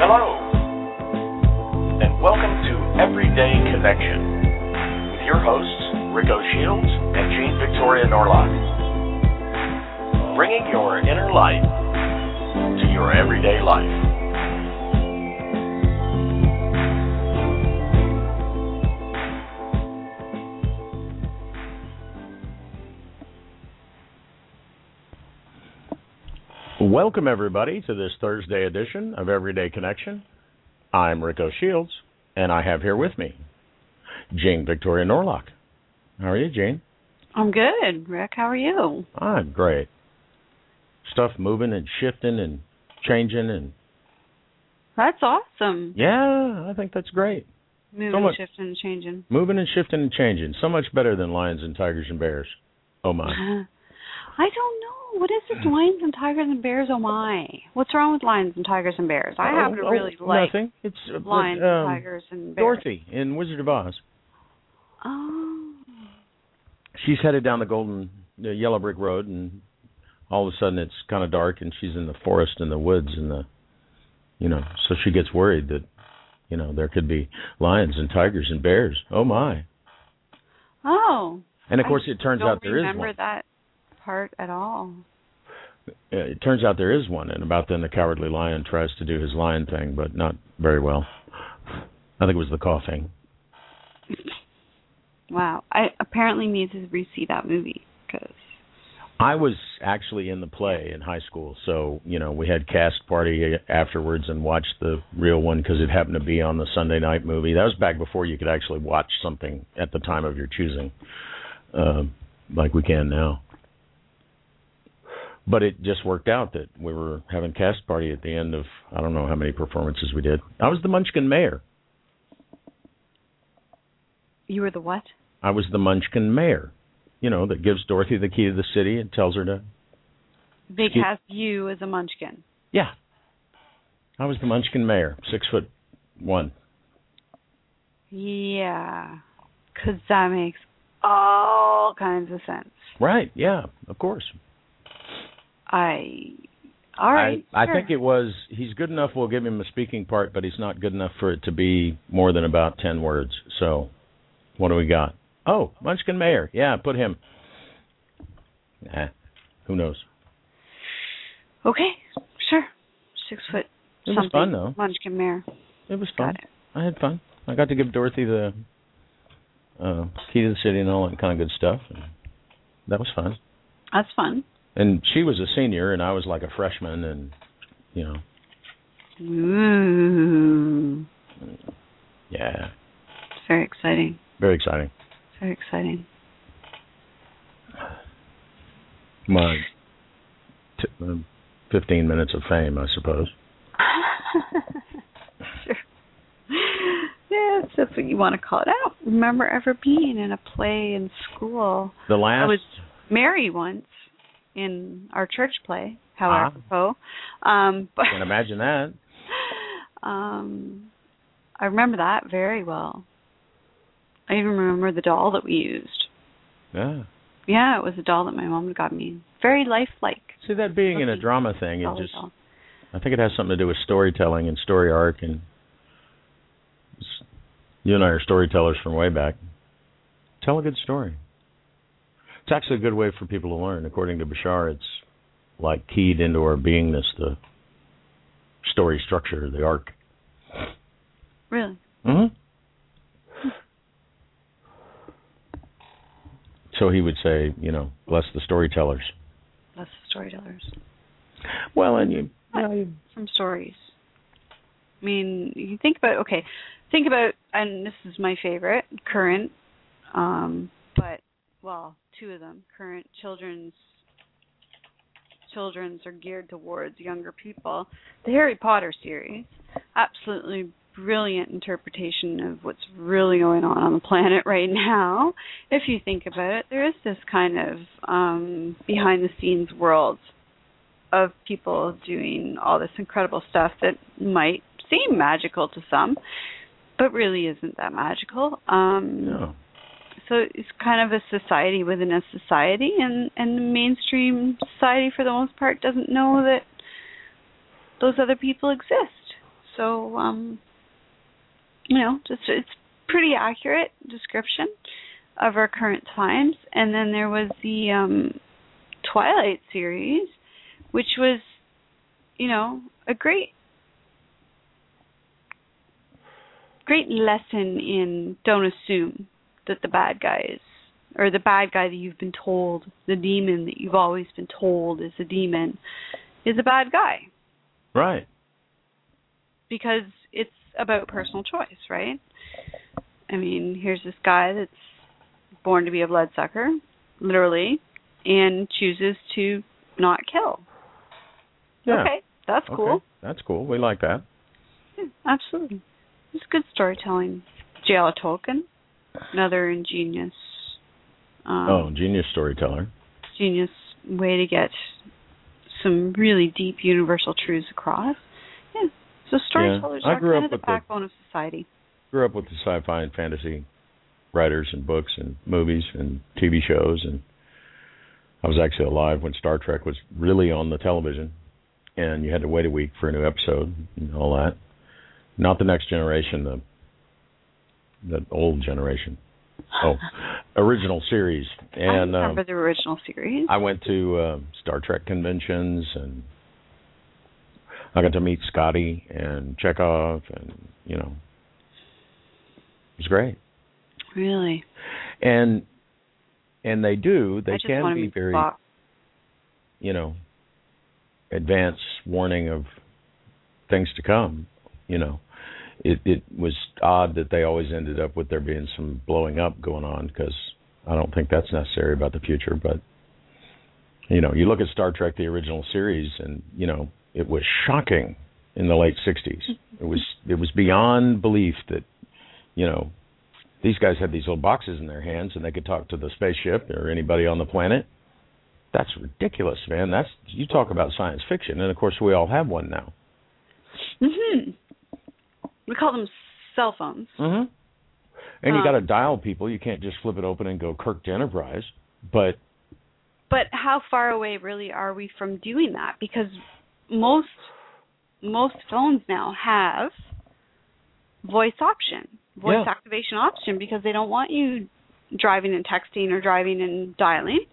Hello, and welcome to Everyday Connection with your hosts, Rico Shields and Jean Victoria Norlock. Bringing your inner light to your everyday life. Welcome, everybody, to this Thursday edition of Everyday Connection. I'm Rico Shields, and I have here with me Jane Victoria Norlock. How are you, Jane? I'm good. Rick, how are you? I'm great. Stuff moving and shifting and changing, and That's awesome. yeah, I think that's great. Moving, much- shifting, and changing. Moving and shifting and changing. So much better than lions and tigers and bears. Oh, my. I don't know. What is this lions and tigers and bears? Oh my! What's wrong with lions and tigers and bears? I happen to Oh, oh, really like Nothing. It's uh, lions um, and tigers and bears. Dorothy in Wizard of Oz. Oh. she's headed down the golden the yellow brick road and all of a sudden it's kind of dark and she's in the forest and the woods and the you know so she gets worried that you know there could be lions and tigers and bears oh my Oh. and of course I it turns out there is remember one that part at all. Uh, it turns out there is one and about then the cowardly lion tries to do his lion thing but not very well i think it was the coughing Wow. I apparently need to re-see that movie because I was actually in the play in high school, so you know we had cast party afterwards and watched the real one because it happened to be on the Sunday night movie. That was back before you could actually watch something at the time of your choosing, um, like we can now. But it just worked out that we were having cast party at the end of I don't know how many performances we did. I was the Munchkin mayor. you were the what? I was the Munchkin mayor. You know that gives Dorothy the key to the city and tells her to They cast you as a munchkin. Yeah. I was the Munchkin mayor, six foot one. Yeah. Because that makes all kinds of sense. Right, yeah, of course. I. All right. I, I think it was he's good enough we'll give him a speaking part, but he's not good enough for it to be more than about ten words. So what do we got? Oh, Munchkin Mayor. Yeah, put him. Nah, who knows? Okay, sure. Six foot. It was something. fun, though. Munchkin Mayor. It was fun. It. I had fun. I got to give Dorothy the uh key to the city and all that kind of good stuff. And that was fun. That's fun. And she was a senior and I was like a freshman and you know, Ooh. yeah, It's very exciting. very exciting. Very exciting. My t- uh, 15 minutes of fame, I suppose. sure. Yes, that's what you want to call it. I don't remember ever being in a play in school. The last I was Mary once in our church play, how Ah. apropos. Um, but Can't imagine that. um, I remember that very well. I even remember the doll that we used. Yeah. Yeah, it was a doll that my mom got me. Very lifelike. See that being in a drama thing, it just doll. I think it has something to do with storytelling and story arc and you and I are storytellers from way back. Tell a good story. It's actually a good way for people to learn. According to Bashar, it's like keyed into our beingness, the story structure, the arc. Really? Mm-hmm. So he would say, you know, bless the storytellers. Bless the storytellers. Well, and you, you know, you From stories. I mean, you think about okay, think about and this is my favorite, current, um, but well, two of them, current children's children's are geared towards younger people. The Harry Potter series, absolutely brilliant interpretation of what's really going on on the planet right now. If you think about it, there is this kind of um behind the scenes world of people doing all this incredible stuff that might seem magical to some, but really isn't that magical. Um. So it's kind of a society within a society and and the mainstream society for the most part doesn't know that those other people exist. So um you know just it's pretty accurate description of our current times. And then there was the um twilight series which was you know a great great lesson in don't assume that the bad guy is or the bad guy that you've been told, the demon that you've always been told is a demon, is a bad guy Right. because it's about personal choice, right? I mean, here's this guy that's born to be a bloodsucker, literally, and chooses to not kill. Yeah. Okay, that's cool. That's cool. We like that. Yeah, absolutely. It's good storytelling. J.L. Tolkien, another ingenious, um, oh, genius storyteller. genius way to get some really deep universal truths across. Yeah. So storytellers I are kind up of the with the- backbone of society. Grew up with the sci-fi and fantasy writers and books and movies and TV shows and I was actually alive when Star Trek was really on the television and you had to wait a week for a new episode and all that. Not the next generation, the the old generation. Oh, original series. And I um, remember the original series. I went to uh, Star Trek conventions and I got to meet Scotty and Chekov and you know it was great. really. And and they do they can be very you know advance warning of things to come, you know. It it was odd that they always ended up with there being some blowing up going on because I don't think that's necessary about the future, but you know, you look at Star Trek the original series and you know, it was shocking in the late 60s. It was it was beyond belief that you know, these guys had these little boxes in their hands and they could talk to the spaceship or anybody on the planet. That's ridiculous, man. That's you talk about science fiction and of course we all have one now. Mhm. We call them cell phones. Mhm. And you Um, got to dial people. You can't just flip it open and go Kirk to Enterprise. But But how far away really are we from doing that? Because most most phones now have voice option, voice Yeah. activation option because they don't want you driving and texting or driving and dialing.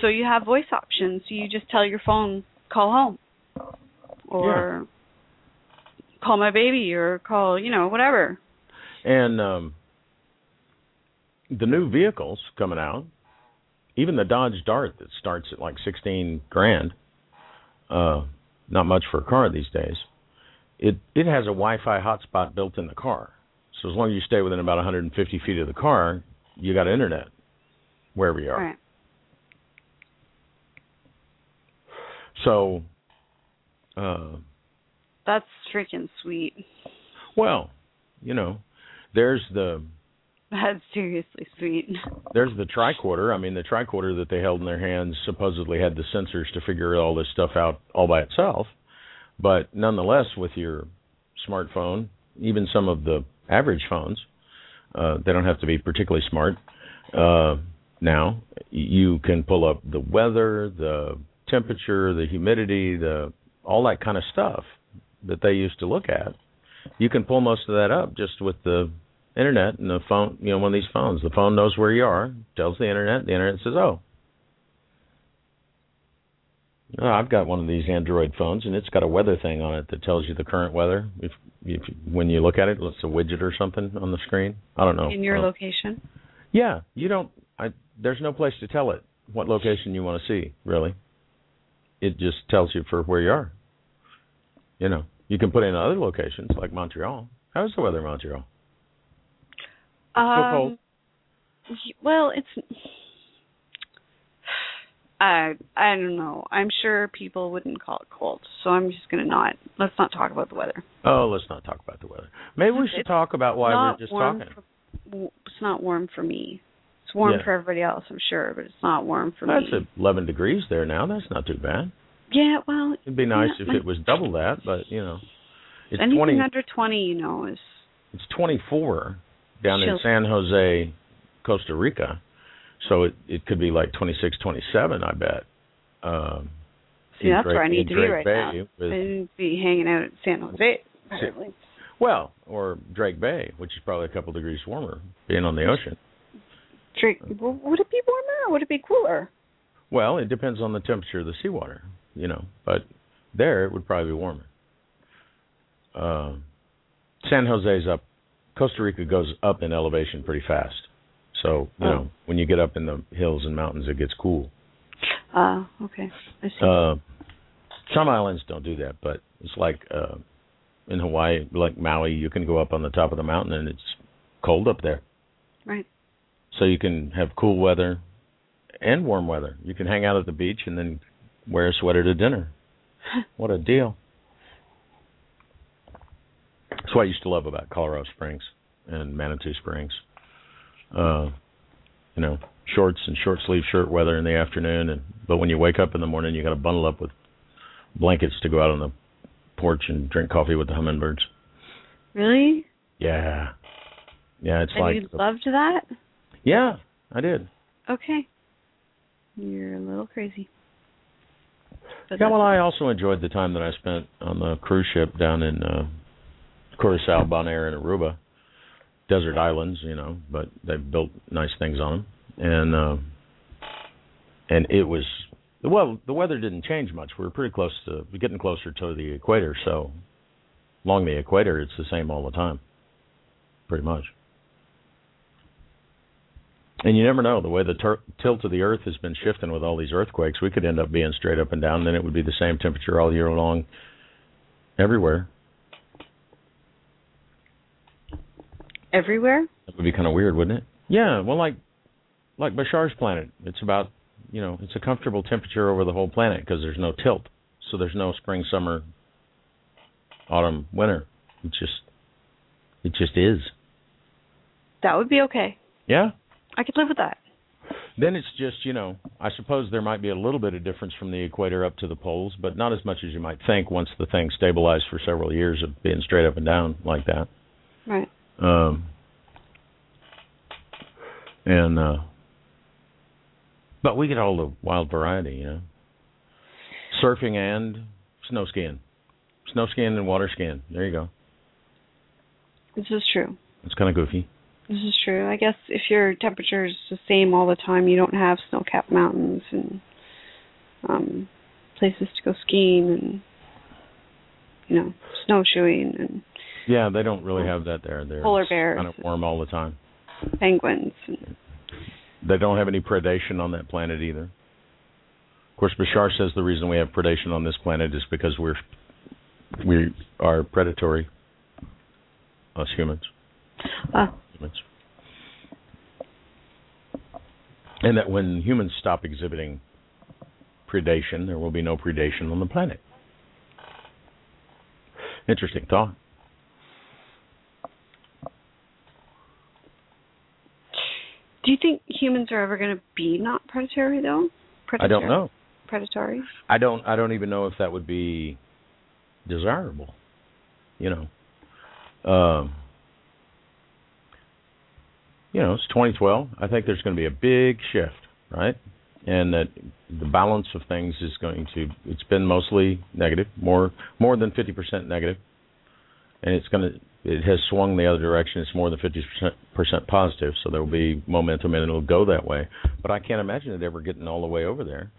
So you have voice options. So you just tell your phone, call home. Or call my baby or call, you know, whatever. and um the new vehicles coming out, even the Dodge Dart that starts at like 16 grand, uh not much for a car these days. It it has a Wi-Fi hotspot built in the car. So as long as you stay within about 150 feet of the car, you got internet wherever you are. Right. So uh That's freaking sweet. well, you know, there's the That's seriously sweet. there's the tricorder. I mean, the tricorder that they held in their hands supposedly had the sensors to figure all this stuff out all by itself. But nonetheless, with your smartphone, even some of the average phones, uh, they don't have to be particularly smart. Uh, now you can pull up the weather, the temperature, the humidity, the all that kind of stuff that they used to look at. You can pull most of that up just with the internet and the phone, you know, one of these phones. The phone knows where you are, tells the internet, the internet says, "Oh, oh, I've got one of these Android phones, and it's got a weather thing on it that tells you the current weather. If, if when you look at it, it's a widget or something on the screen. I don't know. In your Uh, location. yeah, you don't. I there's no place to tell it what location you want to see. Really, it just tells you for where you are. You know, you can put in other locations like Montreal. How's the weather in Montreal? Um, cold. Well, it's I I don't know. I'm sure people wouldn't call it cold, so I'm just gonna not. Let's not talk about the weather. Oh, let's not talk about the weather. Maybe we should It's talk about why we're just talking. For, it's not warm for me. It's warm Yeah. for everybody else, I'm sure, but it's not warm for That's me. at 11 degrees there now. That's not too bad. Yeah, well, It'd be nice if it was double that, but you know, it's anything 20. under 20, you know, is It's 24 down in San Jose, Costa Rica. So it it could be like 26, 27, I bet. Um, see that's Drake- where I need to be Drake right Bay now. with- I need to be hanging out at San Jose. apparently. well, or Drake Bay, which is probably a couple degrees warmer, being on the ocean. Drake, would it be warmer or would it be cooler? Well, it depends on the temperature of the seawater, you know. But there, it would probably be warmer. Um, San Jose's up. Costa Rica goes up in elevation pretty fast. So you Oh. know, when you get up in the hills and mountains, it gets cool. Uh, okay. I see. Uh, some islands don't do that, but it's like uh, in Hawaii, like Maui, you can go up on the top of the mountain and it's cold up there. right. So you can have cool weather and warm weather. You can hang out at the beach and then wear a sweater to dinner. What a deal. That's what I used to love about Colorado Springs and Manitou Springs. Uh, you know, shorts and short sleeve shirt weather in the afternoon and but when you wake up in the morning you got to bundle up with blankets to go out on the porch and drink coffee with the hummingbirds. Really? Yeah. Yeah, it's and like you loved that? Yeah, I did. Okay. You're a little crazy. Yeah, well, I also enjoyed the time that I spent on the cruise ship down in uh, Curacao, Bonaire, and Aruba, desert islands, you know, but they've built nice things on them, and uh, and it was well, the weather didn't change much. We were pretty close to getting closer to the equator, so along the equator, it's the same all the time, pretty much. And you never know the way the tur- tilt of the Earth has been shifting with all these earthquakes. We could end up being straight up and down. and Then it would be the same temperature all year long, everywhere. everywhere? That would be kind of weird, wouldn't it? Yeah. Well, like like Bashar's planet, it's about you know it's a comfortable temperature over the whole planet because there's no tilt, so there's no spring, summer, autumn, winter. It just it just is. That would be okay. Yeah. I could live with that. Then it's just, you know, I suppose there might be a little bit of difference from the equator up to the poles, but not as much as you might think once the thing stabilized for several years of being straight up and down like that. Right. Um and uh but we get all the wild variety, you know. Surfing and snow skiing. Snow skiing and water skiing. There you go. This is true. It's kind of goofy. This is true. I guess if your temperature is the same all the time, you don't have snow-capped mountains and um places to go skiing and you know snowshoeing and Yeah, they don't really have that there. They're Polar bears. kind of warm all the time. penguins and They don't have any predation on that planet either. Of course, Bashar says the reason we have predation on this planet is because we're we are predatory. Us humans, uh, and that when humans stop exhibiting predation, there will be no predation on the planet. Interesting thought. do you think humans are ever going to be not predatory though? I don't know. Predatory. I don't I don't even know if that would be desirable. You know. Um you know, it's 2012. I think there's going to be a big shift, right? And that the balance of things is going to it's been mostly negative, more more than 50% negative. And it's going to it has swung the other direction. It's more than 50% positive, so there will be momentum and it'll go that way. But I can't imagine it ever getting all the way over there.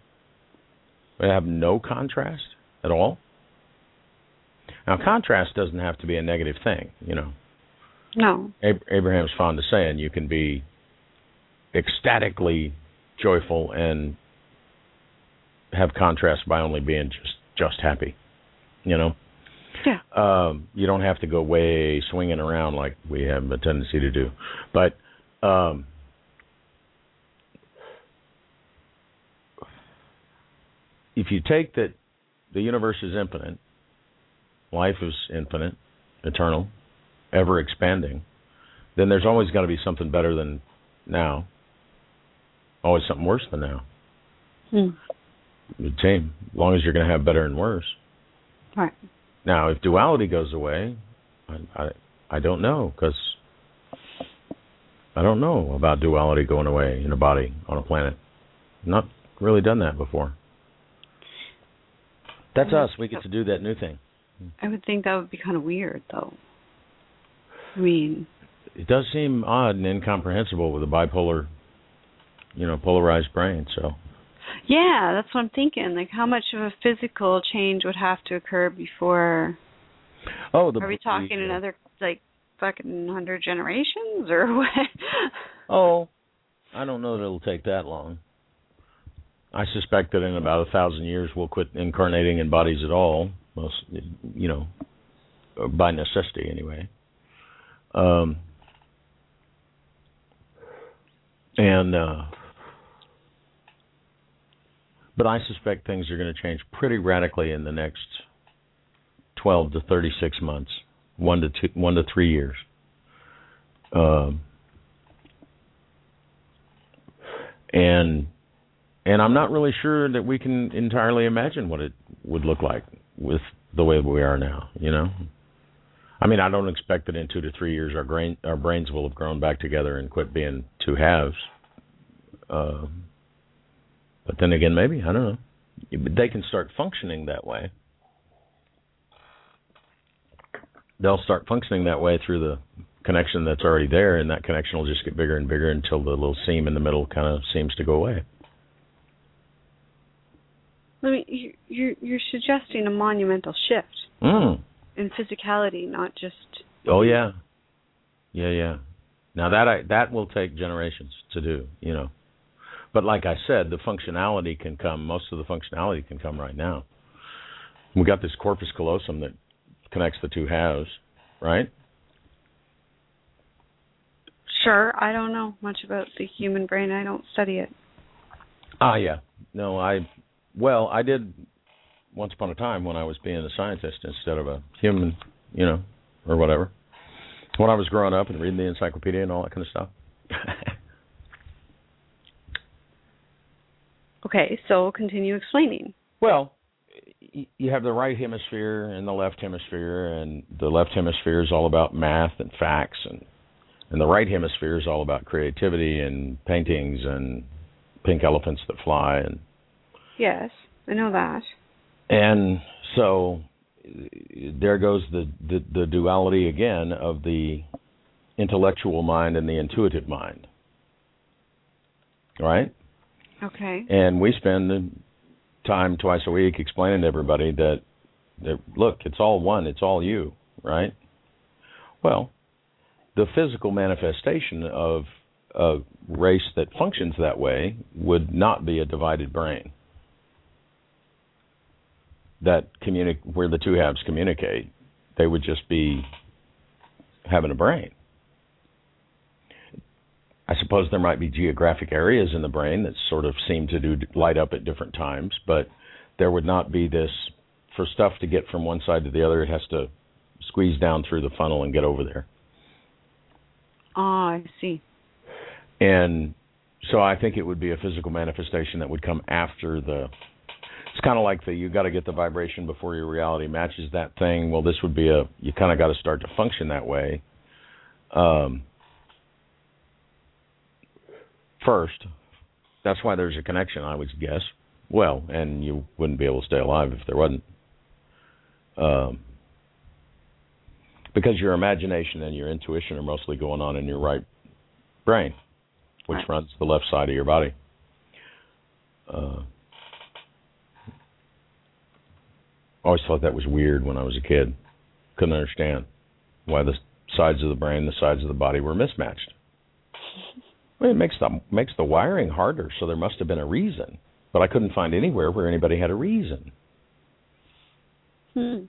We have no contrast at all. Now, contrast doesn't have to be a negative thing, you know. No. Ab- Abraham's fond of saying you can be ecstatically joyful and have contrast by only being just just happy, you know. Yeah. Um, you don't have to go way swinging around like we have a tendency to do, but um, if you take that the universe is infinite, life is infinite, eternal, ever expanding, then there's always got to be something better than now. Always something worse than now. Hmm. The same, as long as you're going to have better and worse. Right. Now, if duality goes away, I I, I don't know because I don't know about duality going away in a body on a planet. Not really done that before. That's us. We get to do that new thing. I would think that would be kind of weird, though. I mean, It does seem odd and incomprehensible with a bipolar, you know, polarized brain. So yeah, that's what I'm thinking. Like, how much of a physical change would have to occur before? oh, the Are we talking the, another like fucking hundred generations or what? Oh, I don't know that it'll take that long. I suspect that in about a thousand years we'll quit incarnating in bodies at all. Most, you know, by necessity anyway. Um, and uh, but I suspect things are going to change pretty radically in the next twelve to thirty-six months, one to two, one to three years. Um, and and I'm not really sure that we can entirely imagine what it would look like with the way we are now. You know, I mean, I don't expect that in two to three years our brain our brains will have grown back together and quit being two halves. Uh, but then again, maybe I don't know. But They can start functioning that way. They'll start functioning that way through the connection that's already there, and that connection will just get bigger and bigger until the little seam in the middle kind of seems to go away. I mean, you- you're you're suggesting a monumental shift Mm. In physicality, not just. Oh yeah, yeah, yeah. Now that I that will take generations to do, you know. But like I said, the functionality can come. Most of the functionality can come right now. We got this corpus callosum that connects the two halves, right? Sure, I don't know much about the human brain. I don't study it. Ah, yeah. No, I. Well, I did once upon a time when I was being a scientist instead of a human, you know, or whatever. When I was growing up and reading the encyclopedia and all that kind of stuff. Okay, so continue explaining. Well, you have the right hemisphere and the left hemisphere, and the left hemisphere is all about math and facts, and and the right hemisphere is all about creativity and paintings and pink elephants that fly, and Yes, I know that. And so there goes the the, the duality again of the intellectual mind and the intuitive mind, right? Okay. and we spend the time twice a week explaining to everybody that that look it's all one it's all you right well the physical manifestation of a race that functions that way would not be a divided brain that communi- where the two halves communicate they would just be having a brain I suppose there might be geographic areas in the brain that sort of seem to do light up at different times, but there would not be this for stuff to get from one side to the other. It has to squeeze down through the funnel and get over there. Ah, I see. And so I think it would be a physical manifestation that would come after the. It's kind of like the you got to get the vibration before your reality matches that thing. Well, this would be a you kind of got to start to function that way. Um, first. That's why there's a connection, I would guess. Well, and you wouldn't be able to stay alive if there wasn't. Um, because your imagination and your intuition are mostly going on in your right brain, which Right. runs the left side of your body. Uh, I always thought that was weird when I was a kid. Couldn't understand why the sides of the brain, the sides of the body were mismatched. Well, it makes the makes the wiring harder, so there must have been a reason. But I couldn't find anywhere where anybody had a reason. Hmm.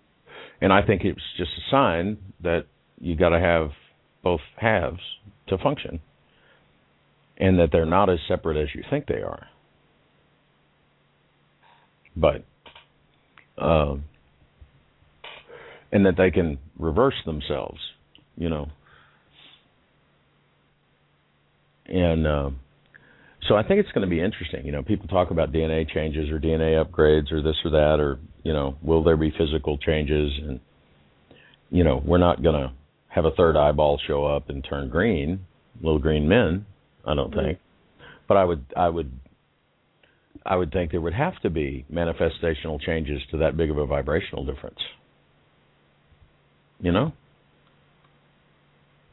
And I think it's just a sign that you got to have both halves to function, and that they're not as separate as you think they are. but um, and that they can reverse themselves, you know. And uh, so I think it's going to be interesting. You know, people talk about DNA changes or DNA upgrades or this or that, or you know, will there be physical changes? And you know, we're not going to have a third eyeball show up and turn green, little green men. I don't think, but I would, I would, I would think there would have to be manifestational changes to that big of a vibrational difference. You know,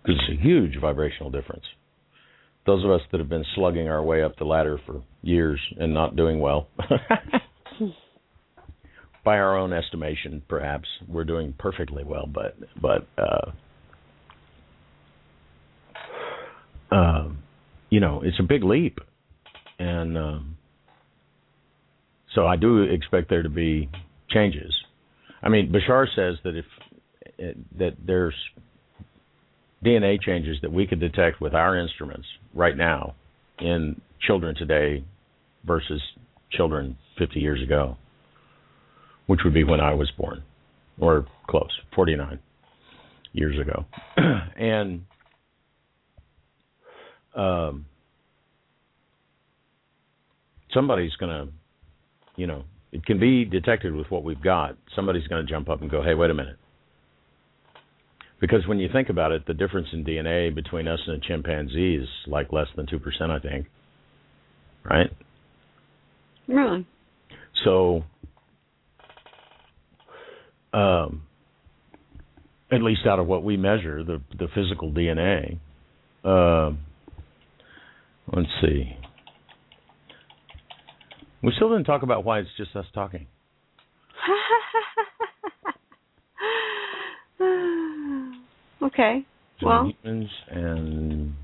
because it's a huge vibrational difference. Those of us that have been slugging our way up the ladder for years and not doing well, by our own estimation, perhaps we're doing perfectly well, but but uh, uh, you know it's a big leap, and um, so I do expect there to be changes. I mean, Bashar says that if that there's DNA changes that we could detect with our instruments right now in children today versus children 50 years ago, which would be when I was born, or close, 49 years ago. and um, somebody's going to, you know, it can be detected with what we've got. Somebody's going to jump up and go, hey, wait a minute. Because when you think about it, the difference in DNA between us and a chimpanzee is like less than 2%, I think. Right? Really? So, um, at least out of what we measure, the the physical DNA. Uh, let's see. We still didn't talk about why it's just us talking. Okay. Well, humans and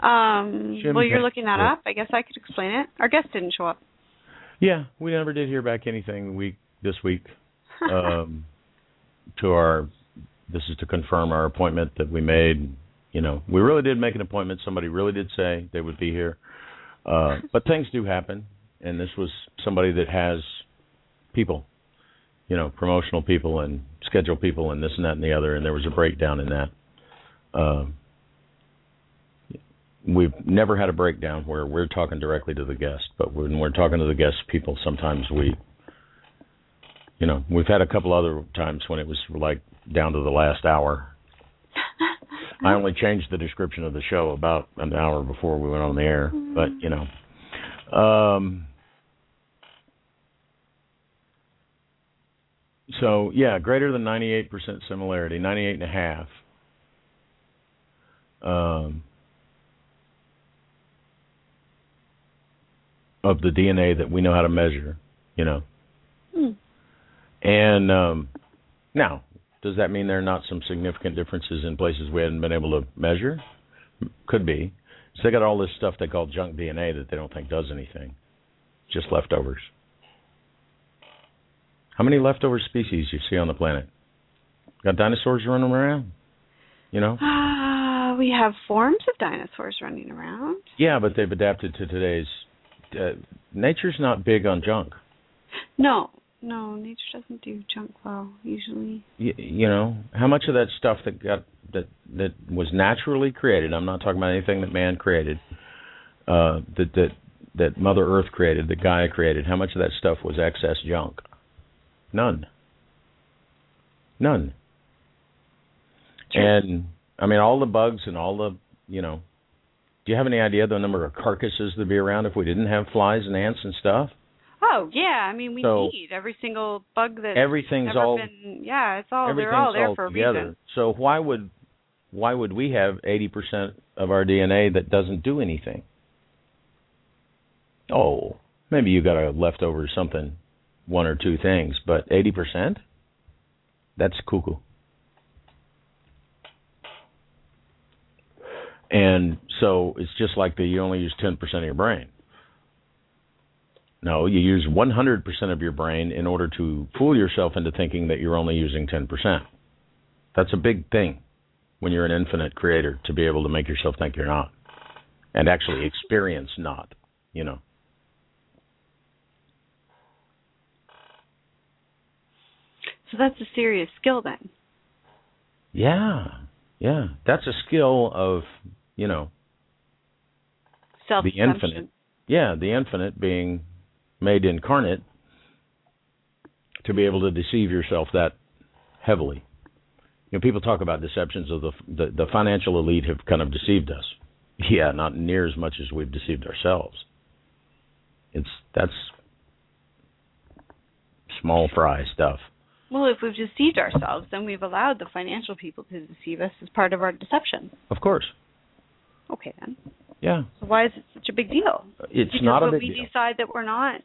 um, well, you're looking that up. I guess I could explain it. Our guest didn't show up. yeah, we never did hear back anything week this week. um, to our this is to confirm our appointment that we made. You know, we really did make an appointment. Somebody really did say they would be here. Uh, but things do happen, and this was somebody that has people, you know, promotional people and schedule people and this and that and the other, and there was a breakdown in that. Um, we've never had a breakdown where we're talking directly to the guest, but when we're talking to the guest people, sometimes we, you know, we've had a couple other times when it was like down to the last hour. I only changed the description of the show about an hour before we went on the air, but you know, um, so yeah, greater than ninety-eight percent similarity, ninety-eight and a half. Um, of the DNA that we know how to measure, you know. Hmm. And um, now, does that mean there are not some significant differences in places we hadn't been able to measure? Could be. So they got all this stuff they call junk DNA that they don't think does anything, just leftovers. How many leftover species you see on the planet? Got dinosaurs running around, you know? Uh, we have forms of dinosaurs running around. Yeah, but they've adapted to today's. Uh, nature's not big on junk. No, no, nature doesn't do junk well usually. you, you know how much of that stuff that got that that was naturally created. I'm not talking about anything that man created uh that that that mother earth created that gaia created. How much of that stuff was excess junk? None. None. And i mean all the bugs and all the you know do you have any idea the number of carcasses that'd be around if we didn't have flies and ants and stuff Oh yeah, I mean we So- need every single bug that everything's ever all been. Yeah, it's all they're all there all for a together. reason. So why would why would we have 80% of our DNA that doesn't do anything? Oh, maybe you got a leftover something, one or two things, but 80%? That's cuckoo. And so it's just like the you only use 10% of your brain. No, you use 100% of your brain in order to fool yourself into thinking that you're only using 10%. That's a big thing when you're an infinite creator to be able to make yourself think you're not and actually experience not, you know. So that's a serious skill then. Yeah, yeah, that's a skill of you know Self the infinite. Yeah, the infinite being made incarnate to be able to deceive yourself that heavily. You know, people talk about deceptions of the, the the financial elite have kind of deceived us. Yeah, not near as much as we've deceived ourselves. It's that's small fry stuff. Well, if we've deceived ourselves, then we've allowed the financial people to deceive us as part of our deception. Of course. Okay then. Yeah. So why is it such a big deal? It's because not a big we decide that we're not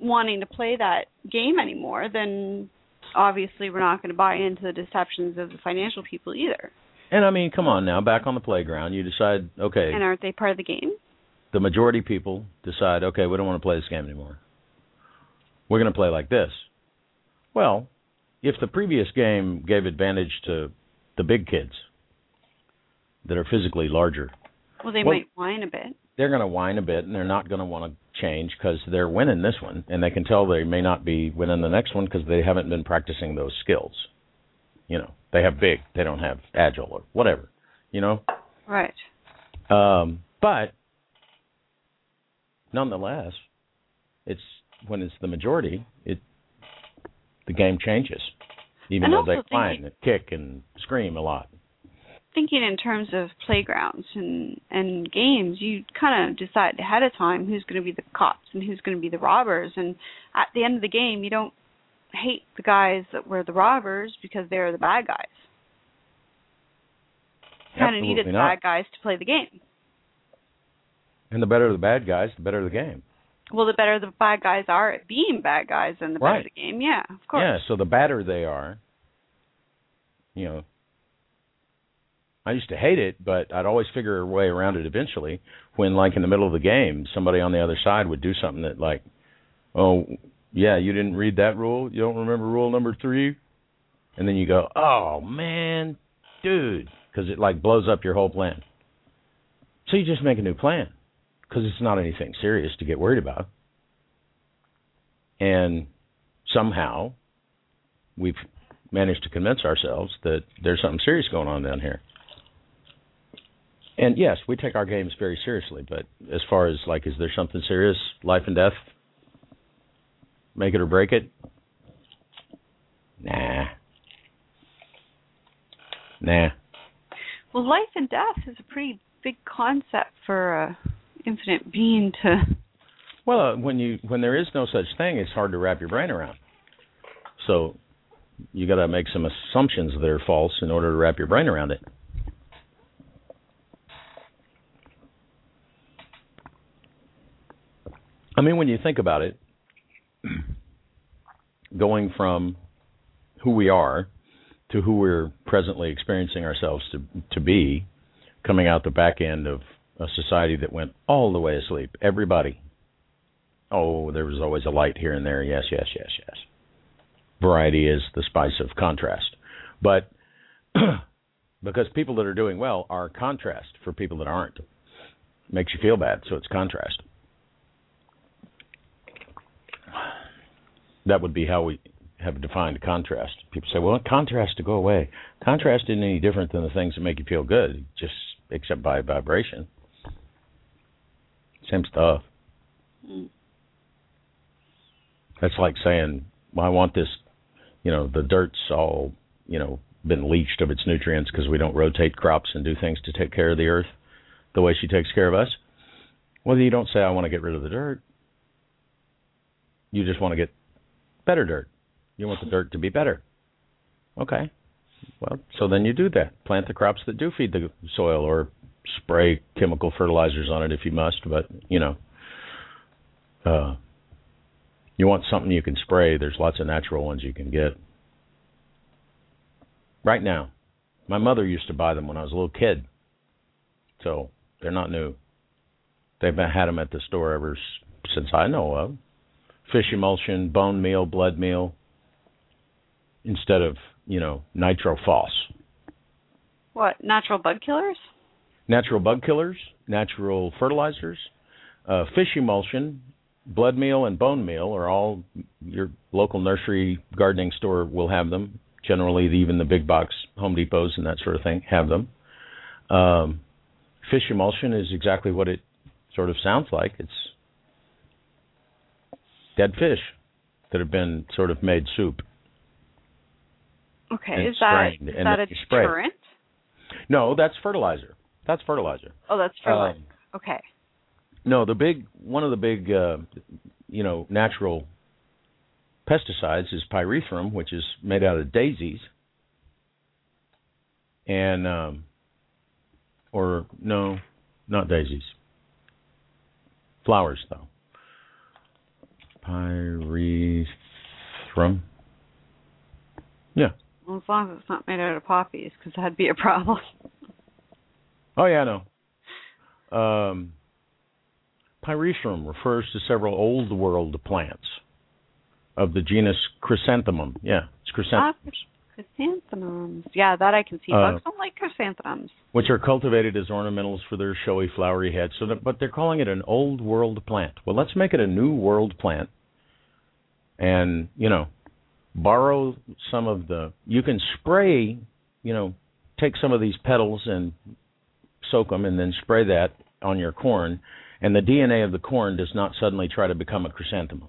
wanting to play that game anymore, then obviously we're not going to buy into the deceptions of the financial people either. And I mean, come on now, back on the playground, you decide, okay, And aren't they part of the game? the majority people decide, okay, we don't want to play this game anymore. We're going to play like this. Well, if the previous game gave advantage to the big kids that are physically larger, Well, they Well- might whine a bit. they're going to whine a bit and they're not going to want to change because they're winning this one and they can tell they may not be winning the next one because they haven't been practicing those skills. You know, they have big, they don't have agile or whatever. You know, Right. Um, but nonetheless, it's when it's the majority, it the game changes, even And though they whine and kick and scream a lot. Thinking in terms of playgrounds and and games, you kind of decide ahead of time who's going to be the cops and who's going to be the robbers, and at the end of the game, you don't hate the guys that were the robbers because they're the bad guys. You kind of needed the not. bad guys to play the game. And the better the bad guys, the better the game. Well, the better the bad guys are at being bad guys, and the better the game. Yeah, of course. Yeah, so the badder they are, you know. I used to hate it, but I'd always figure a way around it eventually. When, like, in the middle of the game, somebody on the other side would do something that, like, oh, yeah, you didn't read that rule. You don't remember rule number three, and then you go, oh man, dude, because it like blows up your whole plan. So you just make a new plan because it's not anything serious to get worried about. And somehow we've managed to convince ourselves that there's something serious going on down here. And yes, we take our games very seriously, but as far as like, is there something serious, life and death, make it or break it? Nah. Nah. Well, life and death is a pretty big concept for a infinite being to. Well, uh, when you when there is no such thing, it's hard to wrap your brain around. So you got to make some assumptions that are false in order to wrap your brain around it. I mean, when you think about it, going from who we are to who we're presently experiencing ourselves to to be, coming out the back end of a society that went all the way asleep. Everybody. Oh, there was always a light here and there. Yes, yes, yes, yes. Variety is the spice of contrast. But because people that are doing well are contrast for people that aren't. Makes you feel bad, so it's contrast. That would be how we have defined contrast. People say, well, contrast to go away. Contrast isn't any different than the things that make you feel good, just except by vibration. Same stuff. Mm. That's like saying, well, I want this, you know, the dirt's all, you know, been leached of its nutrients because we don't rotate crops and do things to take care of the earth the way she takes care of us. Well, you don't say, I want to get rid of the dirt. You just want to get better dirt. You want the dirt to be better. Okay. Well, so then you do that. Plant the crops that do feed the soil or spray chemical fertilizers on it if you must, but, you know, uh, you want something you can spray, there's lots of natural ones you can get. Right now, my mother used to buy them when I was a little kid, so they're not new. They've had them at the store ever since I know of. Fish emulsion, bone meal, blood meal, instead of you know nitrophos. What natural bug killers? Natural bug killers, natural fertilizers, uh, fish emulsion blood meal and bone meal are all your local nursery gardening store will have them. Generally, even the big box Home Depots and that sort of thing have them. Um, fish emulsion is exactly what it sort of sounds like. It's dead fish that have been sort of made soup. Okay, is that is that a deterrent? No, that's fertilizer. That's fertilizer. Oh, that's fertilizer. Um, Okay. No, the big one of the big uh, you know natural pesticides is pyrethrum, which is made out of daisies, and um, or no, not daisies. Flowers though. Pyrethrum. Yeah. Well, as long as it's not made out of poppies, because that'd be a problem. Oh yeah, I know. Um, pyrethrum refers to several old world plants of the genus Chrysanthemum. Yeah, it's chrysanthemums, Chrysanthemums. Yeah, that I can see. Uh, Bugs don't like chrysanthemums. which are cultivated as ornamentals for their showy flowery heads. So, that, but they're calling it an old world plant. Well, let's make it a new world plant, and you know, borrow some of the. You can spray, you know, take some of these petals and soak them, and then spray that on your corn, and the DNA of the corn does not suddenly try to become a chrysanthemum.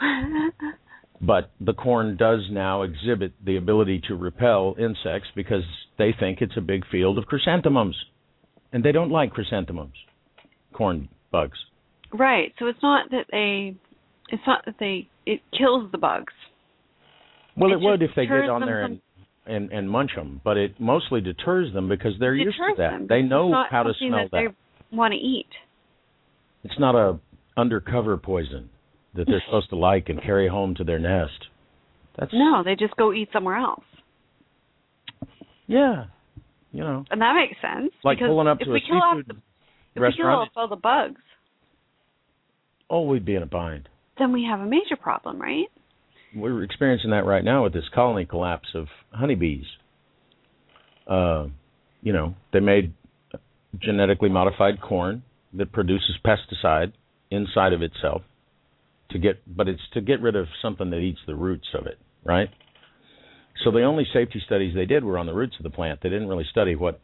But the corn does now exhibit the ability to repel insects because they think it's a big field of chrysanthemums. And they don't like chrysanthemums, corn bugs. right. So it's not that they. It's not that they. It kills the bugs. Well, It it would if they get on there and, and, and munch them, but it mostly deters them because they're used to that. them. They know how to smell that. They want to eat. It's not a undercover poison that they're supposed to like and carry home to their nest. That's No, they just go eat somewhere else, yeah, you know, and that makes sense. like because pulling up if to we a kill off seafood the, if we kill off all the bugs, Oh, we'd be in a bind. then we have a major problem, right? we're experiencing that right now with this colony collapse of honeybees. Uh, you know, they made genetically modified corn that produces pesticide inside of itself to get, but it's to get rid of something that eats the roots of it, right? So the only safety studies they did were on the roots of the plant. They didn't really study what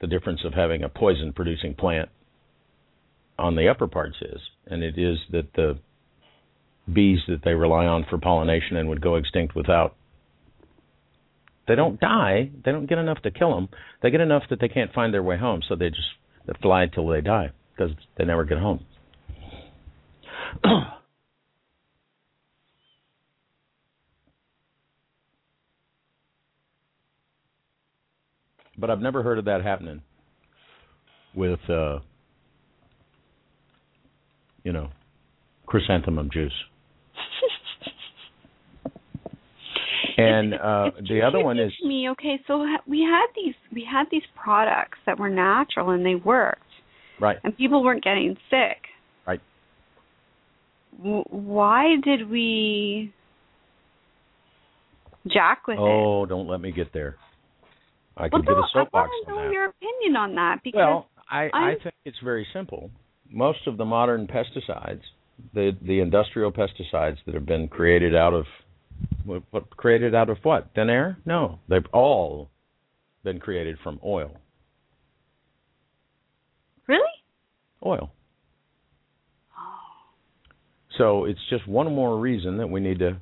the difference of having a poison producing plant on the upper parts is, and it is that the bees that they rely on for pollination and would go extinct without. They don't die. They don't get enough to kill them. They get enough that they can't find their way home, so they just they fly till they die because they never get home. but I've never heard of that happening with, uh, you know, chrysanthemum juice. And uh, It's the other one is me. Okay, so we had these we had these products that were natural and they worked, right. and people weren't getting sick. Right. W- why did we jack with it? Oh, don't let me get there. I could get a no, I soapbox want to on know your opinion on that because Well, I, I think it's very simple. Most of the modern pesticides, the the industrial pesticides that have been created out of what, what created out of what? Thin air? No, they've all been created from oil. really. Oil. Oh. So it's just one more reason that we need to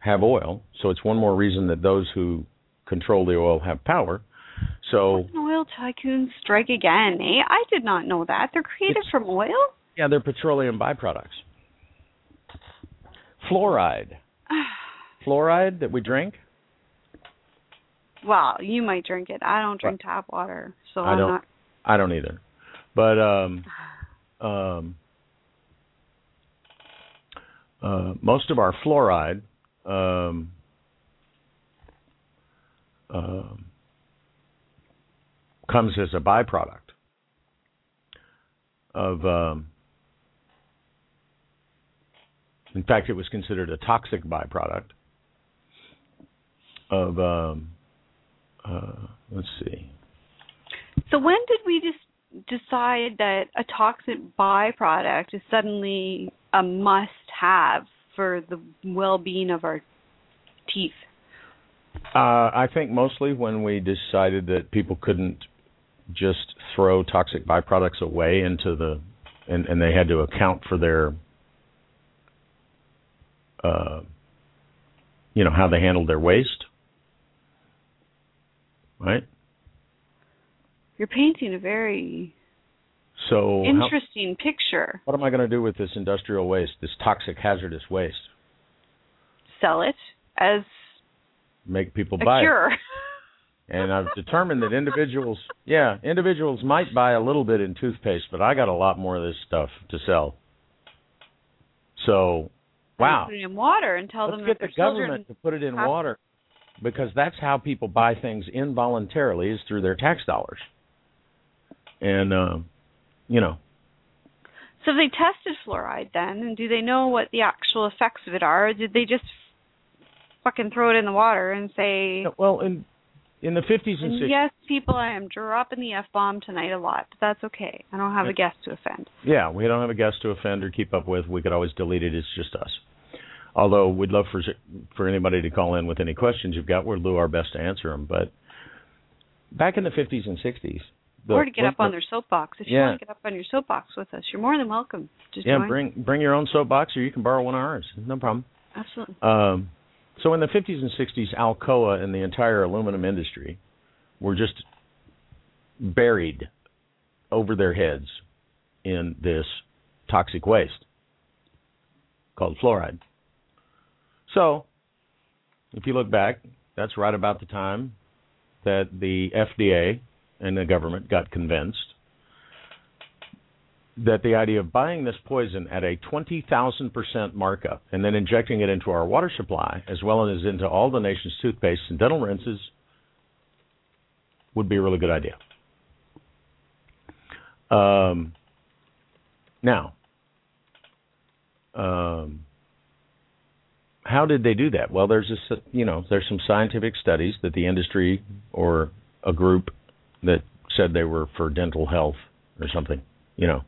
have oil. So it's one more reason that those who control the oil have power. So Oil tycoons strike again. Eh? I did not know that. They're created from oil. yeah, they're petroleum byproducts. Fluoride. Fluoride that we drink. well, you might drink it. I don't drink tap water, so I am don't- not. I don't either. But um um uh most of our fluoride um um comes as a byproduct of um in fact it was considered a toxic byproduct of um uh let's see So when did we just decide that a toxic byproduct is suddenly a must have for the well being of our teeth? Uh, I think mostly when we decided that people couldn't just throw toxic byproducts away into the and, and they had to account for their uh, you know how they handled their waste right You're painting a very so how, interesting picture. what am i going to do with this industrial waste this toxic hazardous waste Sell it as make people a buy it cure. and i've determined that individuals yeah individuals might buy a little bit in toothpaste but i got a lot more of this stuff to sell so wow Put it in water and tell Let's them get the government to put it in have- water because that's how people buy things involuntarily is through their tax dollars. And um, you know, So they tested fluoride then, and do they know what the actual effects of it are? Or did they just fucking throw it in the water and say, well in in the 50s and and 60s, yes, people, I am dropping the f bomb tonight a lot, but that's okay. I don't have a guest to offend. yeah, we don't have a guest to offend or keep up with. We could always delete it. It's just us. Although we'd love for for anybody to call in with any questions you've got, we'll do our best to answer them. But back in the 50s and 60s, the, or to get up on their soapbox. If you Yeah. want to get up on your soapbox with us, you're more than welcome. Just yeah, join. bring bring your own soapbox, or you can borrow one of ours. No problem. Absolutely. Um, so in the 50s and 60s, Alcoa and the entire aluminum industry were just buried over their heads in this toxic waste called fluoride. So, if you look back, that's right about the time that the FDA and the government got convinced that the idea of buying this poison at a 20,000% markup and then injecting it into our water supply as well as into all the nation's toothpastes and dental rinses would be a really good idea. Um, now, um, how did they do that? Well, there's you know, there's some scientific studies that the industry or a group that said they were for dental health or something, you know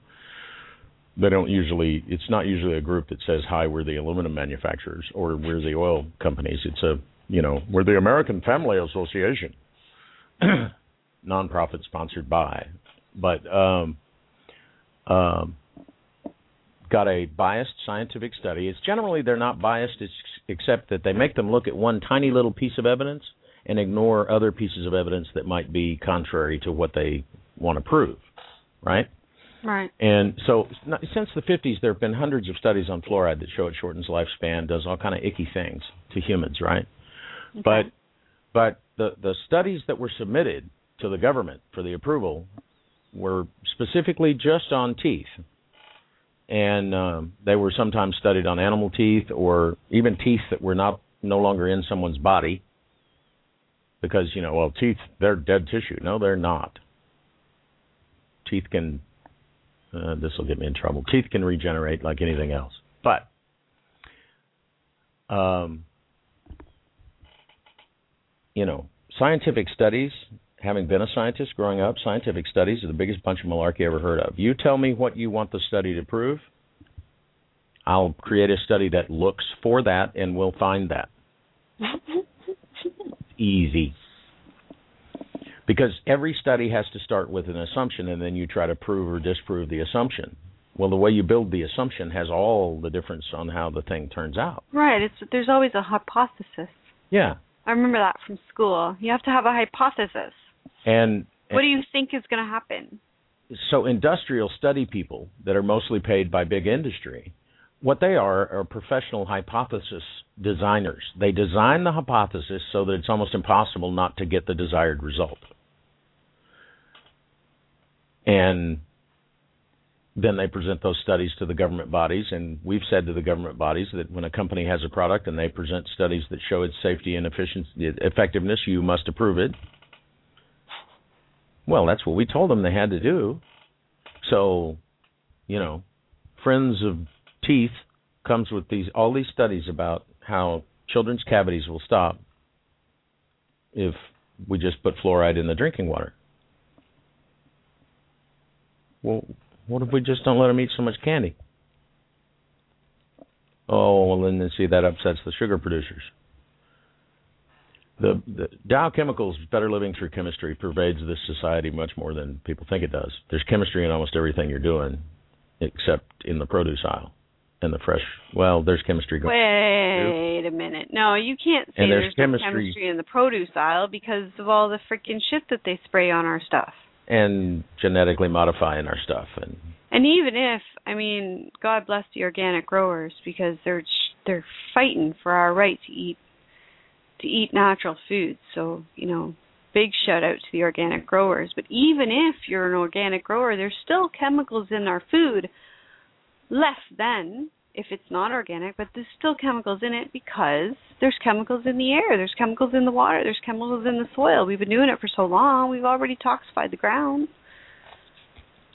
they don't usually it's not usually a group that says hi we're the aluminum manufacturers or we're the oil companies. It's a you know we're the american family association nonprofit sponsored by. But um um got a biased scientific study. It's generally they're not biased except that they make them look at one tiny little piece of evidence and ignore other pieces of evidence that might be contrary to what they want to prove right Right. and so since the 50s, there have been hundreds of studies on fluoride that show it shortens lifespan, does all kind of icky things to humans, right? But but the the studies that were submitted to the government for the approval were specifically just on teeth, and um, they were sometimes studied on animal teeth or even teeth that were not no longer in someone's body. Because you know, well, teeth they're dead tissue. No, they're not. Teeth can uh, this will get me in trouble. Teeth can regenerate like anything else, but um, you know, scientific studies. Having been a scientist growing up, scientific studies are the biggest bunch of malarkey I ever heard of. You tell me what you want the study to prove. I'll create a study that looks for that, and we'll find that. Easy because every study has to start with an assumption and then you try to prove or disprove the assumption. Well, the way you build the assumption has all the difference on how the thing turns out. Right. It's there's always a hypothesis. Yeah. I remember that from school. You have to have a hypothesis. And, What do you think is going to happen? so industrial study people that are mostly paid by big industry, what they are are professional hypothesis designers. They design the hypothesis so that it's almost impossible not to get the desired result. And then they present those studies to the government bodies, and we've said to the government bodies that when a company has a product and they present studies that show its safety and efficiency, effectiveness, you must approve it. Well, that's what we told them they had to do. So, you know, Friends of Teeth comes with these all these studies about how children's cavities will stop if we just put fluoride in the drinking water. Well, what if we just don't let them eat so much candy? Oh, well, then see that upsets the sugar producers. The, the Dow Chemicals Better Living Through Chemistry pervades this society much more than people think it does. There's chemistry in almost everything you're doing, except in the produce aisle and the fresh. Well, there's chemistry going. Wait a minute. No, you can't say And there's no chemistry- chemistry in the produce aisle because of all the freaking shit that they spray on our stuff. And genetically modifying our stuff and And even if, I mean, God bless the organic growers because they're they're fighting for our right to eat to eat natural foods. So, you know, big shout out to the organic growers. But even if you're an organic grower, there's still chemicals in our food less than if it's not organic, but there's still chemicals in it because there's chemicals in the air, there's chemicals in the water, there's chemicals in the soil. We've been doing it for so long, we've already toxified the ground.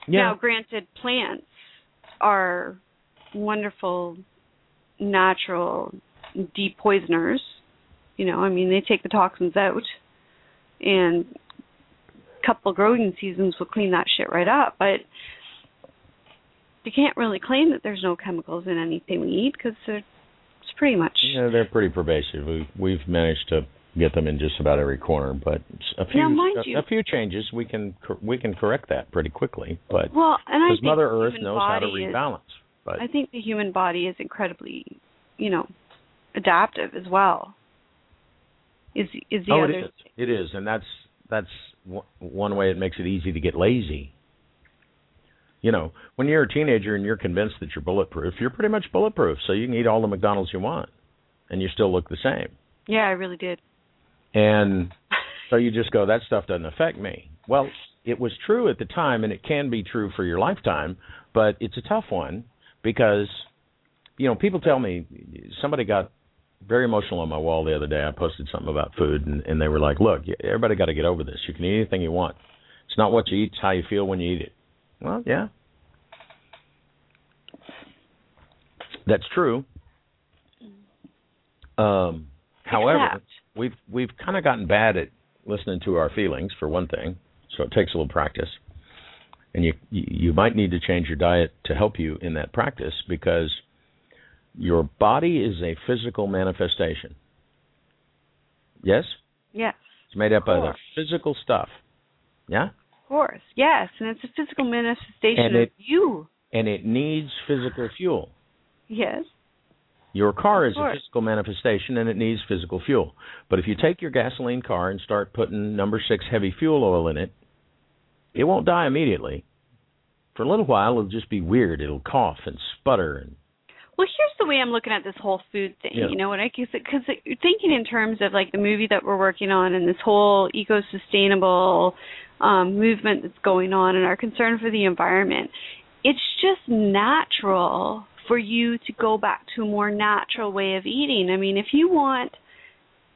Now, granted, plants are wonderful natural depoisoners. You know, I mean, they take the toxins out, and a couple growing seasons will clean that shit right up. But you can't really claim that there's no chemicals in anything we eat because it's pretty much. Yeah, they're pretty pervasive. We, we've managed to get them in just about every corner, but a few Now, a, you- a few changes we can we can correct that pretty quickly. But Well, and I because think Mother Earth knows how to body is- rebalance. But I think the human body is incredibly, you know, adaptive as well. Is is the oh, other it is. It is, and that's that's w- one way it makes it easy to get lazy. You know, when you're a teenager and you're convinced that you're bulletproof, you're pretty much bulletproof. So you can eat all the McDonald's you want, and you still look the same. Yeah, I really did. And so you just go, that stuff doesn't affect me. Well, it was true at the time, and it can be true for your lifetime, but it's a tough one because, you know, people tell me somebody got very emotional on my wall the other day. I posted something about food, and, and they were like, look, everybody got to get over this. You can eat anything you want. It's not what you eat, it's how you feel when you eat it. Well, yeah. That's true. Um, however, Except- we've we've kind of gotten bad at listening to our feelings for one thing, so it takes a little practice. And you you might need to change your diet to help you in that practice because your body is a physical manifestation. Yes, Yes, it's made up Of of the physical stuff. Yeah, course. Yes, and it's a physical manifestation And of it- you. and it needs physical fuel. Yes. Your car is a physical manifestation and it needs physical fuel. But if you take your gasoline car and start putting number six heavy fuel oil in it, it won't die immediately. For a little while, it'll just be weird. It'll cough and sputter. And Well, here's the way I'm looking at this whole food thing. Yeah. You know what? I guess because thinking in terms of like the movie that we're working on and this whole eco-sustainable um, movement that's going on and our concern for the environment, it's just natural for you to go back to a more natural way of eating. I mean, if you want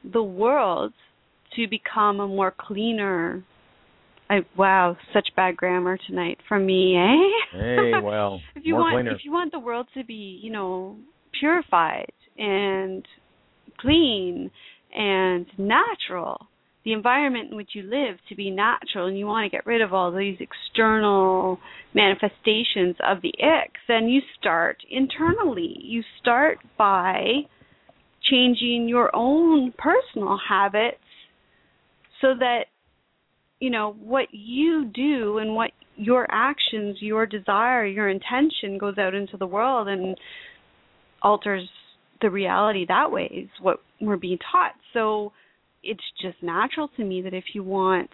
the world to become a more cleaner I wow, such bad grammar tonight from me, eh? hey, well, if you want cleaner. if you want the world to be you know purified and clean and natural the environment in which you live to be natural and you want to get rid of all these external manifestations of the ick then you start internally. You start by changing your own personal habits so that you know what you do and what your actions your desire your intention goes out into the world and alters the reality that way is what we're being taught. So it's just natural to me that if you want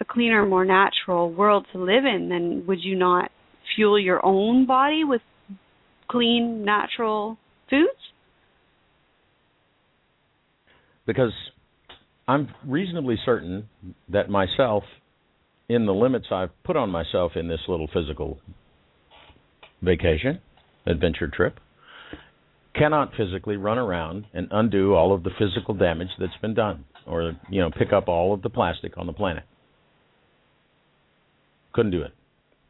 a cleaner more natural world to live in then would you not fuel your own body with clean natural foods? Because I'm reasonably certain that myself, in the limits I've put on myself in this little physical vacation, adventure trip, cannot physically run around and undo all of the physical damage that's been done or you know pick up all of the plastic on the planet couldn't do it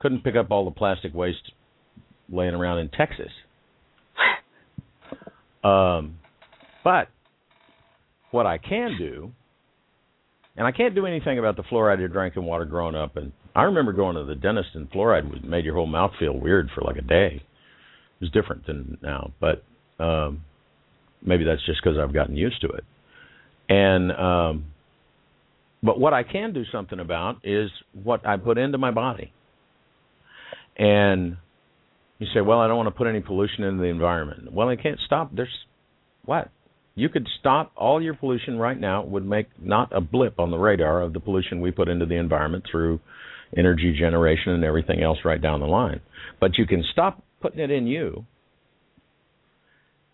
couldn't pick up all the plastic waste laying around in texas um, but what I can do And I can't do anything about the fluoride you're drinking water growing up. And I remember going to the dentist, and fluoride made your whole mouth feel weird for like a day. It was different than now, but um, maybe that's just because I've gotten used to it. And um, but what I can do something about is what I put into my body. And you say, well, I don't want to put any pollution into the environment. Well, I can't stop. There's what? You could stop all your pollution right now. Would make not a blip on the radar of the pollution we put into the environment through energy generation and everything else right down the line. But you can stop putting it in you.